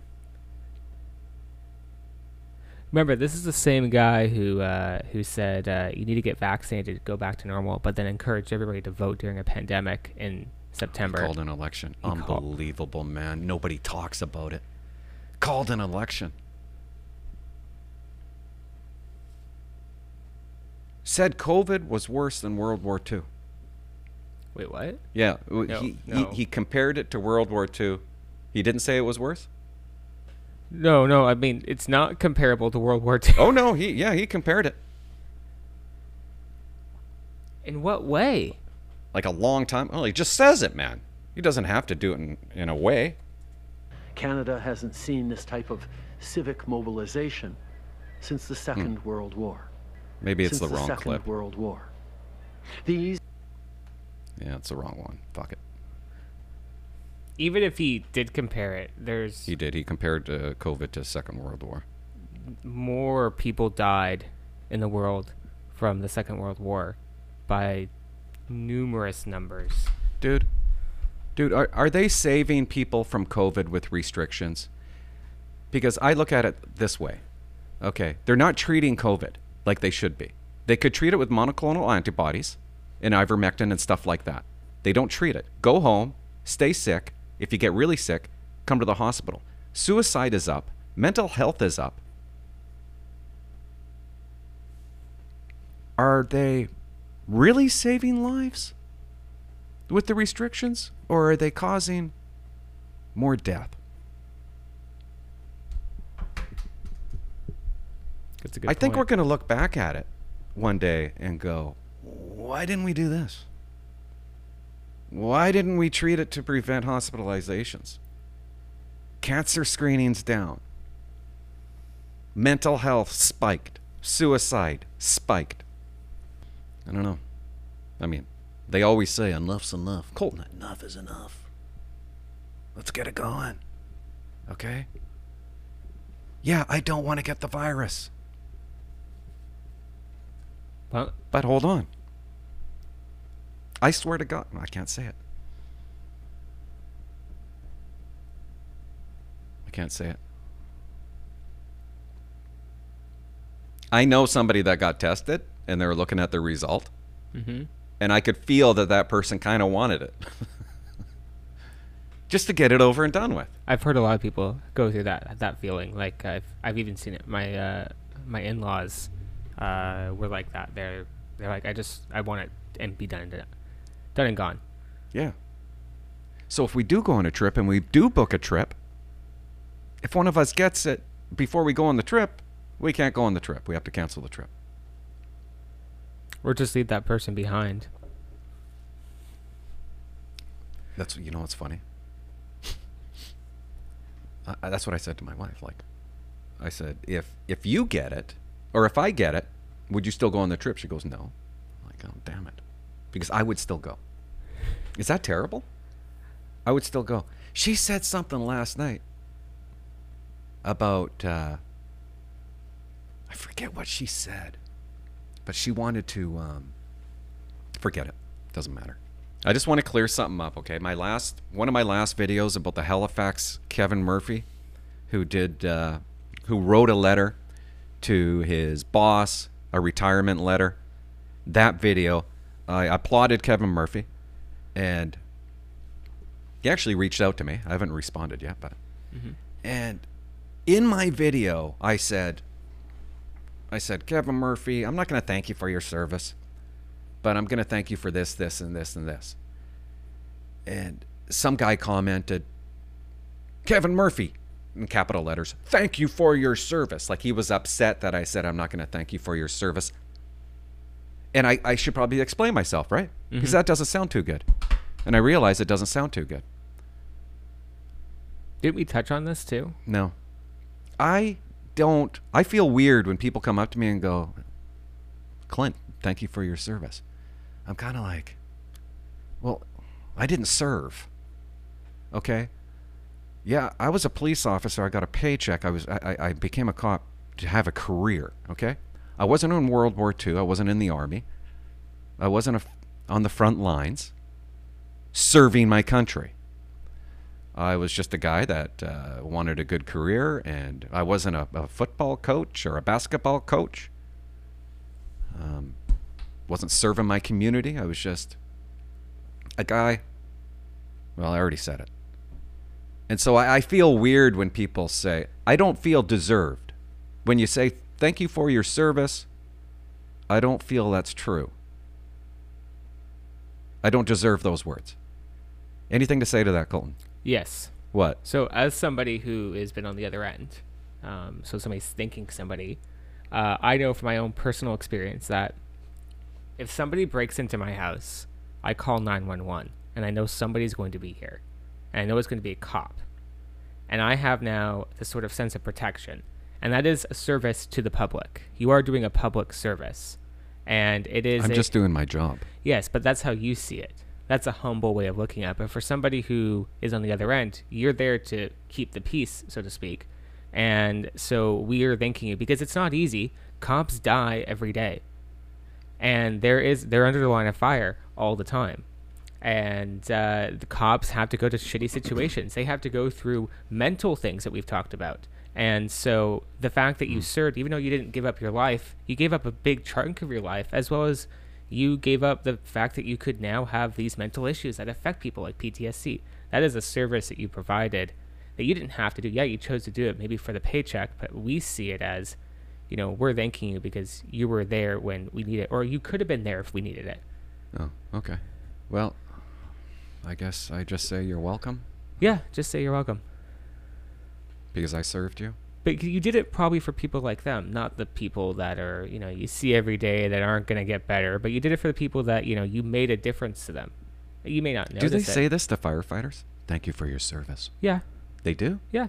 Remember, this is the same guy who uh, who said uh, you need to get vaccinated to go back to normal, but then encouraged everybody to vote during a pandemic in September. Called an election. He called- Unbelievable, man. Nobody talks about it. Called an election. Said COVID was worse than World War II. Wait, what? Yeah, No, he, no. he he compared it to World War II. He didn't say it was worse. No, no. I mean, it's not comparable to World War II. Oh no, he yeah he compared it In what way? like a long time. Oh, he just says it, man. He doesn't have to do it in, in a way. Canada hasn't seen this type of civic mobilization since the hmm. Second World War. Maybe it's since the wrong Second clip. World War. These Yeah, it's the wrong one. Fuck it. Even if he did compare it, there's He did. He compared uh, COVID to Second World War. more people died in the world from the Second World War by numerous numbers. Dude, dude, are, are they saving people from COVID with restrictions? Because I look at it this way. Okay, they're not treating COVID like they should be. They could treat it with monoclonal antibodies and ivermectin and stuff like that. They don't treat it. Go home, stay sick. If you get really sick, come to the hospital. Suicide is up, mental health is up. Are they really saving lives? with the restrictions, or are they causing more death? A good I think point. we're going to look back at it one day and go, why didn't we do this? Why didn't we treat it to prevent hospitalizations? Cancer screenings down. Mental health spiked. Suicide spiked. I don't know. I mean, they always say enough's enough. Colton, Enough is enough. Let's get it going. okay? Yeah, I don't want to get the virus. Well, But hold on. I swear to God, I can't say it. I can't say it. I know somebody that got tested and they were looking at the result, hmm and I could feel that that person kind of wanted it. <laughs> Just to get it over and done with. I've heard a lot of people go through that that feeling. Like I've I've even seen it. My uh, my in-laws uh, were like that. They're they're like I just I want it and be done and done, done and gone. Yeah. So if we do go on a trip and we do book a trip, if one of us gets it before we go on the trip, we can't go on the trip. We have to cancel the trip. Or just leave that person behind. That's you know what's funny. <laughs> That's what I said to my wife. Like, I said, if if you get it, or if I get it, would you still go on the trip? She goes, no. I'm like, oh damn it, because I would still go. Is that terrible? I would still go. She said something last night about uh, I forget what she said, but she wanted to um, forget it. Doesn't matter. I just want to clear something up, okay? My last one of my last videos about the Halifax Kevin Murphy, who did uh, who wrote a letter to his boss, a retirement letter. That video, I applauded Kevin Murphy, and he actually reached out to me. I haven't responded yet, but mm-hmm. and in my video, I said, I said, Kevin Murphy, I'm not going to thank you for your service but I'm going to thank you for this, this, and this, and this. And some guy commented, Kevin Murphy, in capital letters, thank you for your service. Like he was upset that I said, I'm not going to thank you for your service. And I, I should probably explain myself, right? Because mm-hmm. that doesn't sound too good. And I realize it doesn't sound too good. Didn't we touch on this too? No. I don't, I feel weird when people come up to me and go, Clint, thank you for your service. I'm kind of like, well, I didn't serve. Okay? Yeah, I was a police officer. I got a paycheck. I was I, I became a cop to have a career, okay? I wasn't in World War II. I wasn't in the army. I wasn't a on the front lines serving my country. I was just a guy that uh, wanted a good career, and I wasn't a, a football coach or a basketball coach. Um, wasn't serving my community. I was just a guy. Well, I already said it. And so I, I feel weird when people say, I don't feel deserved. When you say, thank you for your service, I don't feel that's true. I don't deserve those words. Anything to say to that, Colton? Yes. What? So, as somebody who has been on the other end, um, so somebody's thanking somebody, uh, I know from my own personal experience that if somebody breaks into my house, I call 911 and I know somebody's going to be here. And I know it's going to be a cop. And I have now this sort of sense of protection. And that is a service to the public. You are doing a public service. And it is I'm a- just doing my job. Yes, but that's how you see it. That's a humble way of looking at it. But for somebody who is on the other end, you're there to keep the peace, so to speak. And so we are thanking you because it's not easy. Cops die every day. And there is they're under the line of fire all the time. And uh, the cops have to go to shitty situations. They have to go through mental things that we've talked about. And so the fact that you served, even though you didn't give up your life, you gave up a big chunk of your life, as well as you gave up the fact that you could now have these mental issues that affect people like PTSD. That is a service that you provided that you didn't have to do. Yeah, you chose to do it maybe for the paycheck, but we see it as, you know, we're thanking you because you were there when we needed it, or you could have been there if we needed it. Oh, okay. Well, I guess I just say you're welcome Yeah, just say you're welcome. because I served you. But you did it probably for people like them, not the people that are, you know, you see every day that aren't going to get better. But you did it for the people that, you know, you made a difference to them. You may not know. do they say this to firefighters? Thank you for your service. Yeah, They do? yeah.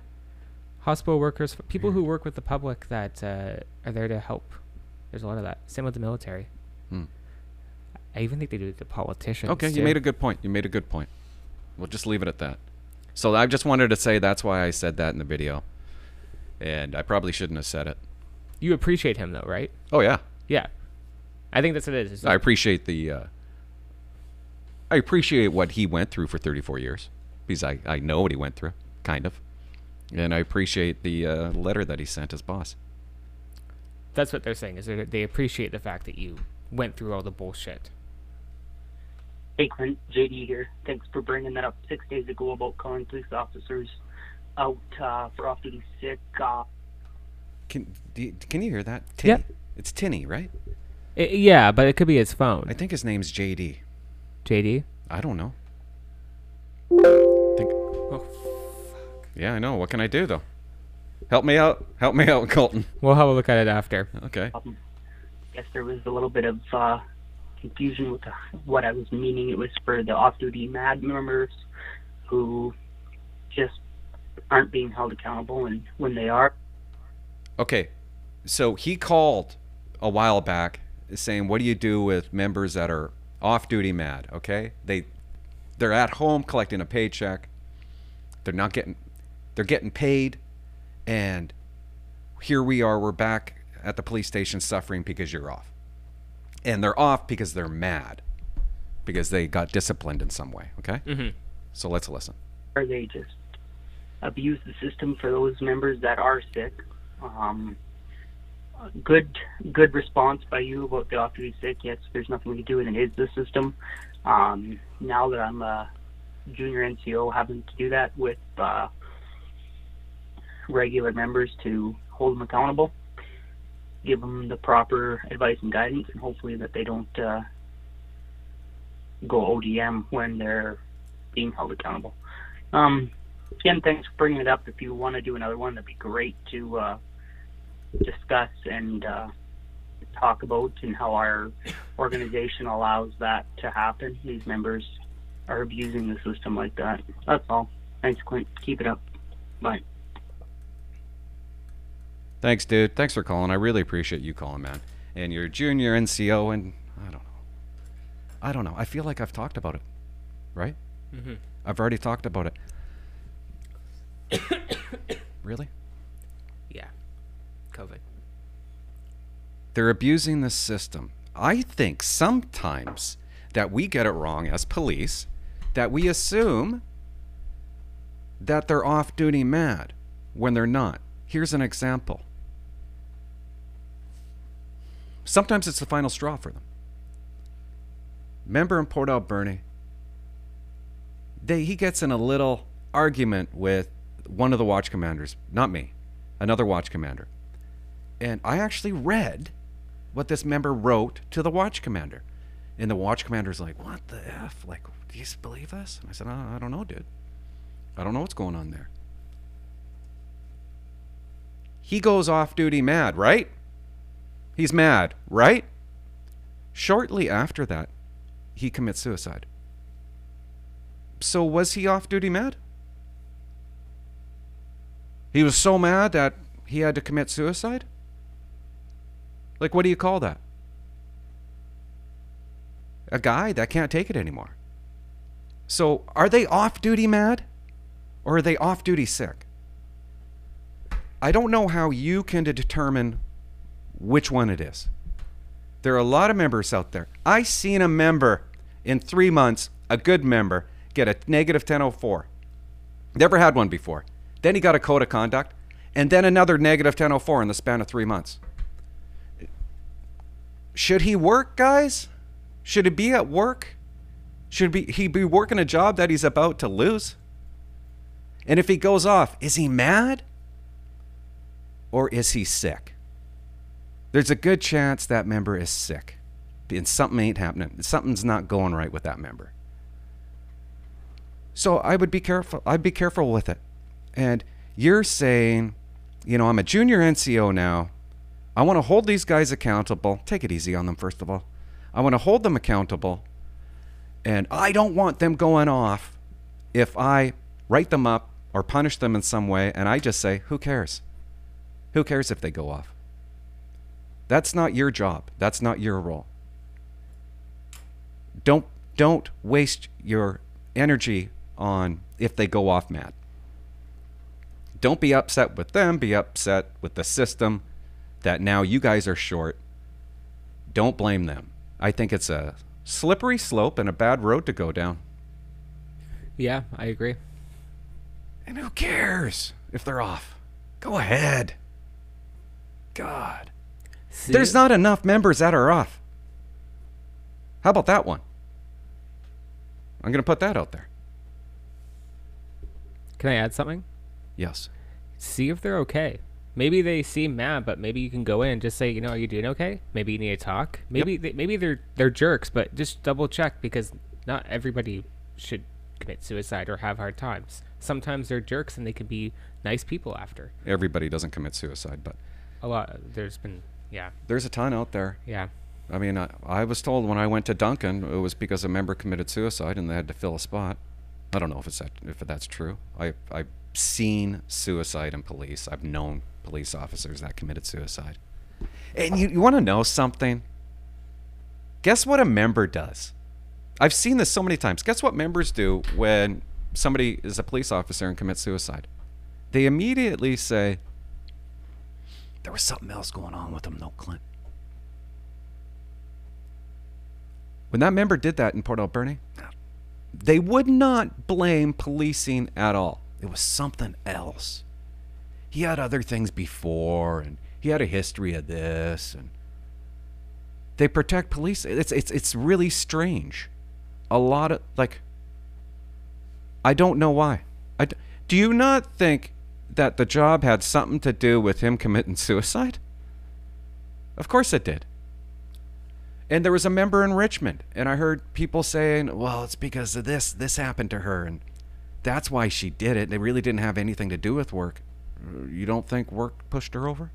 Hospital workers, people who work with the public that uh, are there to help. There's a lot of that. Same with the military. Hmm. I even think they do it to politicians. Okay, you too. made a good point. You made a good point. We'll just leave it at that. So I just wanted to say that's why I said that in the video. And I probably shouldn't have said it. You appreciate him though, right? Oh yeah. Yeah. I think that's what it is. I appreciate the uh, I appreciate what he went through for 34 years because I, I know what he went through, kind of. And I appreciate the uh, letter that he sent his boss. That's what they're saying. Is that they appreciate the fact that you went through all the bullshit. Hey Clint, JD here. Thanks for bringing that up six days ago about calling police officers out uh, for off-duty sick. Uh, Can do you, can you hear that? Yeah. Tinny. It's Tinny, right? I- yeah, but it could be his phone. I think his name's JD. JD. I don't know. Think, Oh, yeah, I know. What can I do though? Help me out. Help me out, Colton. we'll have a look at it after. Okay. um, guess there was a little bit of uh, confusion with what I was meaning. It was for the off-duty MAD members who just aren't being held accountable, and when they are, Okay. So he called a while back saying, "What do you do with members that are off-duty mad?" Okay? They they're at home collecting a paycheck. They're not getting they're getting paid and here we are we're back at the police station suffering because you're off. And they're off because they're mad. Because they got disciplined in some way, okay? Mhm. So let's listen. or they just abuse the system for those members that are sick. Um, good good response by you about the off-duty sick. Yes, there's nothing we can do, and it is the system. Um, now that I'm a junior NCO, having to do that with uh, regular members to hold them accountable, give them the proper advice and guidance, and hopefully that they don't uh, go ODM when they're being held accountable. Um, again, thanks for bringing it up. If you want to do another one, that'd be great to uh, discuss and uh, talk about and how our organization allows that to happen. These members are abusing the system like that. That's all. Thanks, Clint. Keep it up. Bye. Thanks, dude. Thanks for calling. I really appreciate you calling, man. And you're a junior NCO, and I don't know. I don't know. I feel like I've talked about it, right? Mm-hmm. I've already talked about it. <coughs> really? Yeah. COVID. They're abusing the system. I think sometimes that we get it wrong as police, that we assume that they're off duty mad when they're not. Here's an example. Sometimes it's the final straw for them. Member in Port Alberni, they, he gets in a little argument with one of the watch commanders, not me, another watch commander. And I actually read what this member wrote to the watch commander. And the watch commander's like, What the F? Like, do you believe this? And I said, oh, I don't know, dude. I don't know what's going on there. He goes off duty mad, right? He's mad, right? Shortly after that, he commits suicide. So was he off duty mad? He was so mad that he had to commit suicide? Like, what do you call that? A guy that can't take it anymore. So, are they off duty mad? Or are they off duty sick? I don't know how you can determine which one it is. There are a lot of members out there. I seen a member in three months, a good member, get a negative 1004. Never had one before. Then he got a code of conduct, and then another negative 1004 in the span of three months. Should he work, guys? Should he be at work? Should be, he be working a job that he's about to lose? And if he goes off, is he mad? Or is he sick? There's a good chance that member is sick. And something ain't happening. Something's not going right with that member. So I would be careful. I'd be careful with it. And you're saying, you know, I'm a junior NCO now. I want to hold these guys accountable. Take it easy on them, first of all. I want to hold them accountable. And I don't want them going off if I write them up or punish them in some way and I just say, who cares? Who cares if they go off? That's not your job. That's not your role. Don't don't waste your energy on if they go off mad. Don't be upset with them, be upset with the system that now you guys are short. Don't blame them. I think it's a slippery slope and a bad road to go down. Yeah, I agree. And who cares if they're off? Go ahead. God. See, There's not enough members that are off. How about that one? I'm going to put that out there. Can I add something? Yes. See if they're okay. Maybe they seem mad, but maybe you can go in and just say, you know, are you doing okay? Maybe you need to talk. Maybe they, maybe they're they're jerks, but just double check because not everybody should commit suicide or have hard times. Sometimes they're jerks and they can be nice people after. Everybody doesn't commit suicide, but A lot. There's been yeah there's a ton out there. yeah. I mean, I, I was told when I went to Duncan, it was because a member committed suicide and they had to fill a spot. I don't know if it's that, if that's true. I I've seen suicide in police. I've known police officers that committed suicide. And you, you want to know something? Guess what a member does? I've seen this so many times. Guess what members do when somebody is a police officer and commits suicide? They immediately say, There was something else going on with him, though, Clint. When that member did that in Port Alberni, they would not blame policing at all. It was something else. He had other things before, and he had a history of this, and They protect police. It's it's it's really strange. A lot of like I don't know why. I do you not think that the job had something to do with him committing suicide? Of course it did. And there was a member in Richmond, and I heard people saying, "Well, it's because of this. This happened to her, and that's why she did it. It really didn't have anything to do with work." You don't think work pushed her over?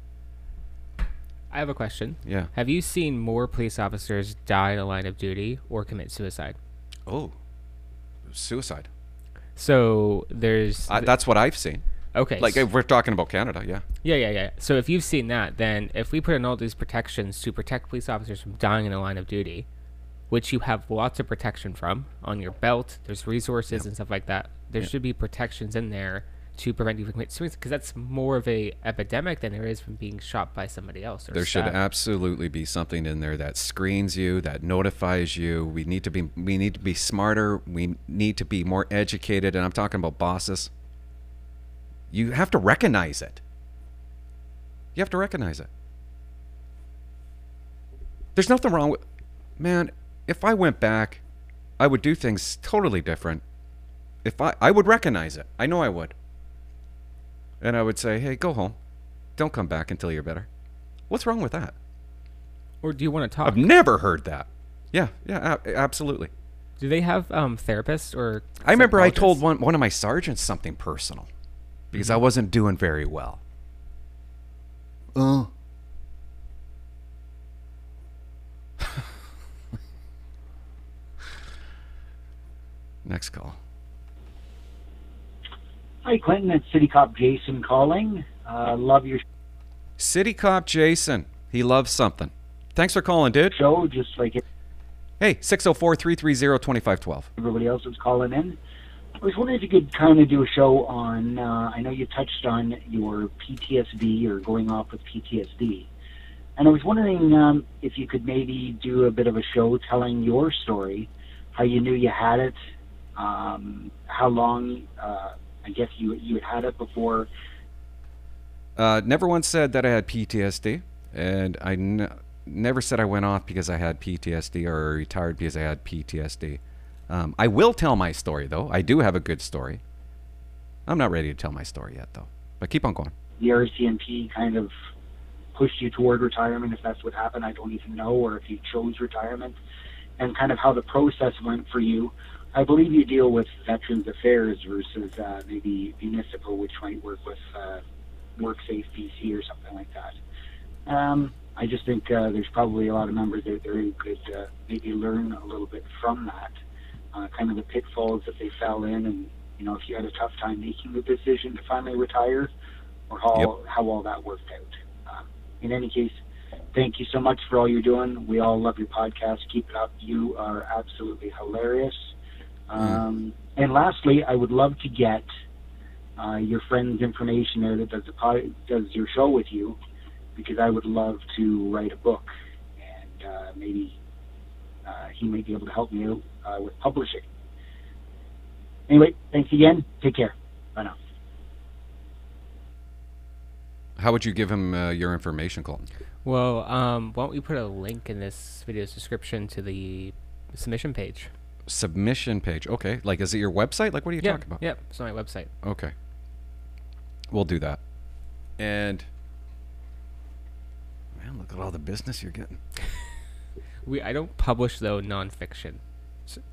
I have a question. Yeah. Have you seen more police officers die in the line of duty or commit suicide? Oh, suicide. So there's I, that's what I've seen. Okay. Like if we're talking about Canada, yeah. Yeah, yeah, yeah. So if you've seen that, then if we put in all these protections to protect police officers from dying in the line of duty, which you have lots of protection from on your belt. There's resources and stuff like that. There should be protections in there to prevent you from committing suicide because that's more of a epidemic than there is from being shot by somebody else. Or There should absolutely be something in there that screens you, that notifies you. We need to be we need to be smarter. We need to be more educated, and I'm talking about bosses. You have to recognize it. You have to recognize it. There's nothing wrong with man, if I went back, I would do things totally different. If I I would recognize it. I know I would. And I would say, "Hey, go home. Don't come back until you're better." What's wrong with that? Or do you want to talk? I've never heard that. Yeah, yeah, absolutely. do they have um, therapists or? I remember I told one one of my sergeants something personal because I wasn't doing very well. Oh. <laughs> Next call. Hi, Clinton. It's City Cop Jason calling. Uh, love your City cop Jason. He loves something. Thanks for calling, dude. show, just like Hey, 604-330-2512. everybody else is calling in. I was wondering if you could kind of do a show on. Uh, I know you touched on your PTSD or going off with PTSD, and I was wondering um, if you could maybe do a bit of a show telling your story, how you knew you had it, um, how long. Uh, I guess you you had had it before Uh, never once said that I had PTSD, and I n- never said I went off because I had PTSD or retired because I had PTSD. Um, I will tell my story though. I do have a good story. I'm not ready to tell my story yet though. But keep on going. the RCMP kind of pushed you toward retirement, if that's what happened, I don't even know, or if you chose retirement, and kind of how the process went for you. I believe you deal with Veterans Affairs versus uh, maybe municipal, which might work with uh, WorkSafe BC or something like that. Um, I just think uh, there's probably a lot of members out there who could uh, maybe learn a little bit from that, uh, kind of the pitfalls that they fell in, and you know if you had a tough time making the decision to finally retire, or how how all that worked out. Um, in any case, thank you so much for all you're doing. We all love your podcast. Keep it up. You are absolutely hilarious. Um, And lastly, I would love to get uh, your friend's information there that does the pod, does your show with you, because I would love to write a book, and uh, maybe uh, he may be able to help you uh, with publishing. Anyway, thanks again. Take care. Bye now. How would you give him uh, your information, Colton? Well, um, why don't we put a link in this video's description to the submission page? Submission page. Okay. Like, is it your website? Like, what are you yeah, talking about? Yep, it's on my website. Okay. We'll do that. And man, look at all the business you're getting. <laughs> We I don't publish though nonfiction,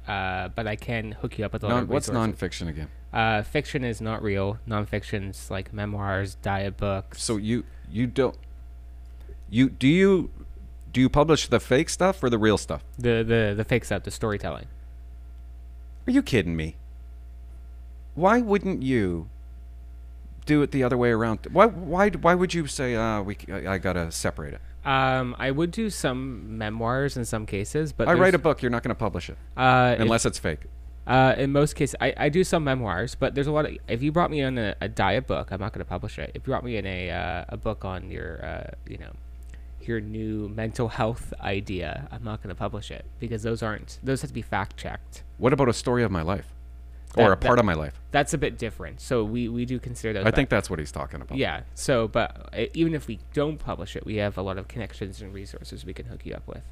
uh, but I can hook you up with a lot Non, of what's resources. nonfiction again? Uh, fiction is not real. Nonfiction's like memoirs, diet books. So you you don't you do you do you publish the fake stuff or the real stuff? the the the fake stuff, the storytelling. Are you kidding me? Why wouldn't you do it the other way around? Why why why would you say uh we I, I gotta separate it? Um, I would do some memoirs in some cases, but I write a book, you're not gonna publish it uh, if- unless it's fake. Uh, in most cases, I, I do some memoirs, but there's a lot of. If you brought me in a, a diet book, I'm not going to publish it. If you brought me in a uh, a book on your uh, you know your new mental health idea, I'm not going to publish it because those aren't those have to be fact checked. What about a story of my life, or a part that- of my life? That's a bit different. So we we do consider those. I think that's what he's talking about. Yeah. So, but uh, even if we don't publish it, we have a lot of connections and resources we can hook you up with.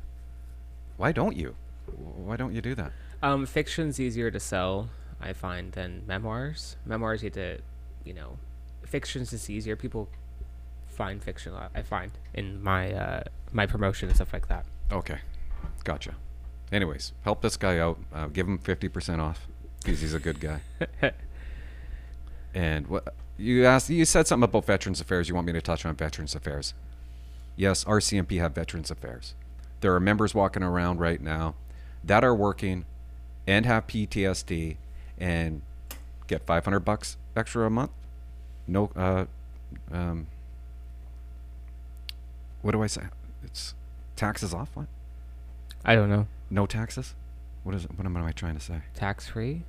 Why don't you? Why don't you do that? Um, fiction's easier to sell, I find, than memoirs. Memoirs you have to, you know, fiction's just easier. People find fiction a lot. I find in my uh, my promotion and stuff like that. Okay, gotcha. Anyways, help this guy out. Uh, give him fifty percent off because he's a good guy. <laughs> and what you asked, you said something about Veterans Affairs. You want me to touch on Veterans Affairs? Yes, RCMP have Veterans Affairs. There are members walking around right now that are working and have PTSD and get five hundred bucks extra a month. No, uh, um, what do I say? It's taxes off. What? I don't know. No taxes? What is it? What am I trying to say? Tax free.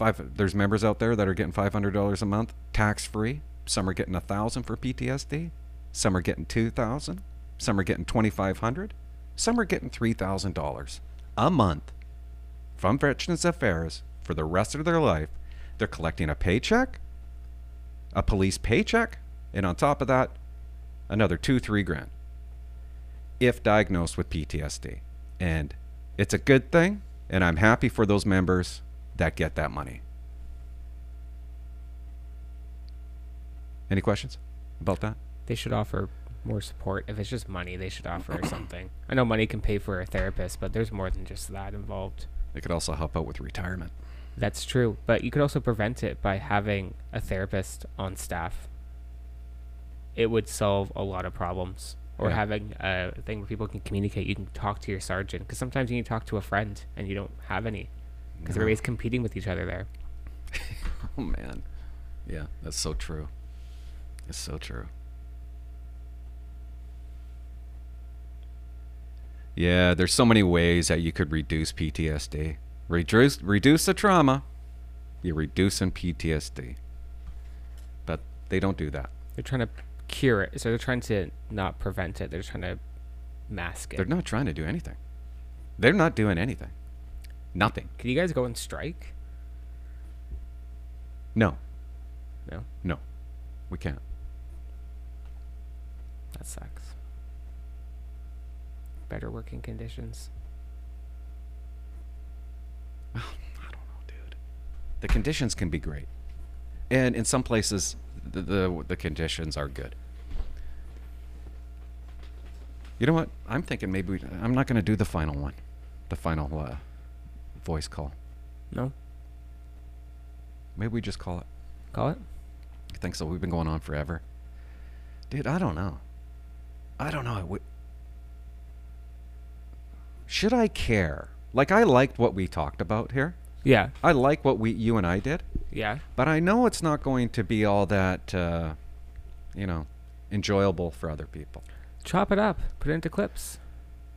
Five. There's members out there that are getting five hundred dollars a month, tax free. Some are getting a thousand for PTSD. Some are getting two thousand. Some are getting twenty five hundred. Some are getting three thousand dollars a month from Veterans Affairs for the rest of their life. They're collecting a paycheck, a police paycheck, and on top of that, another two, three grand if diagnosed with PTSD. And it's a good thing, and I'm happy for those members that get that money. Any questions about that? They should offer more support. If it's just money, they should offer <clears throat> something. I know money can pay for a therapist, but there's more than just that involved. It could also help out with retirement. That's true, but you could also prevent it by having a therapist on staff. It would solve a lot of problems. Or Yeah. having a thing where people can communicate. You can talk to your sergeant because sometimes you need to talk to a friend and you don't have any because No. Uh-huh. everybody's competing with each other there. <laughs> Oh man, yeah, that's so true. It's so true. Yeah, there's so many ways that you could reduce PTSD. Reduce reduce the trauma. You're reducing PTSD. But they don't do that. They're trying to cure it, so they're trying to not prevent it. They're trying to mask it. They're not trying to do anything. They're not doing anything. Nothing. Can you guys go and strike? No. No, No. We can't. that sucks. Better working conditions. <sighs> I don't know, dude. The conditions can be great, and in some places, the the, the conditions are good. You know what? I'm thinking maybe we, I'm not going to do the final one, the final uh, voice call. No, Maybe we just call it. call it. I think so. We've been going on forever, dude. I don't know. I don't know. It would- Should I care? Like I liked what we talked about here. Yeah, I like what we you and I did. yeah. But I know it's not going to be all that, uh, you know, enjoyable for other people. Chop it up. Put it into clips.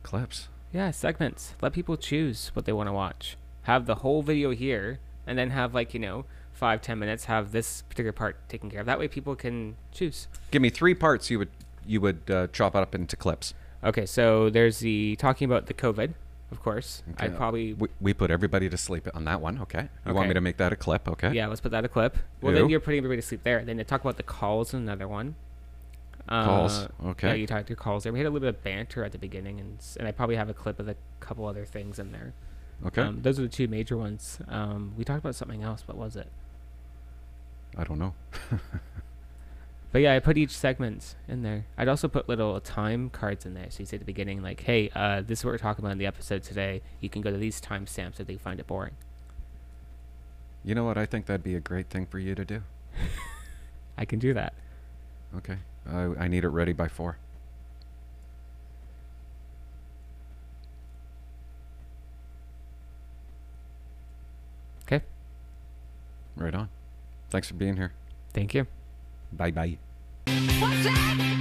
Clips. Yeah, segments. Let people choose what they want to watch. Have the whole video here, and then have like you know five ten minutes. Have this particular part taken care of. That way, people can choose. Give me three parts you would you would uh, chop up into clips. Okay, so there's the talking about the COVID, of course. I'd probably We, we put everybody to sleep on that one. Okay. You want me to make that a clip? Okay. yeah. Let's put that a clip. Well, Ew. then you're putting everybody to sleep there. Then they talk about the calls, in another one. Calls, Uh, okay. Yeah, you talked to calls there. We had a little bit of banter at the beginning, and and I probably have a clip of a couple other things in there. Okay. Um, those are the two major ones. Um, we talked about something else. What was it? I don't know. <laughs> But yeah, I put each segment in there. I'd also put little time cards in there. So you say at the beginning, like, hey, uh, this is what we're talking about in the episode today. You can go to these timestamps if they find it boring. You know what? I think that'd be a great thing for you to do. <laughs> I can do that. Okay. I, I need it ready by four. Okay. Right on. Thanks for being here. Thank you. Bye bye. What's that?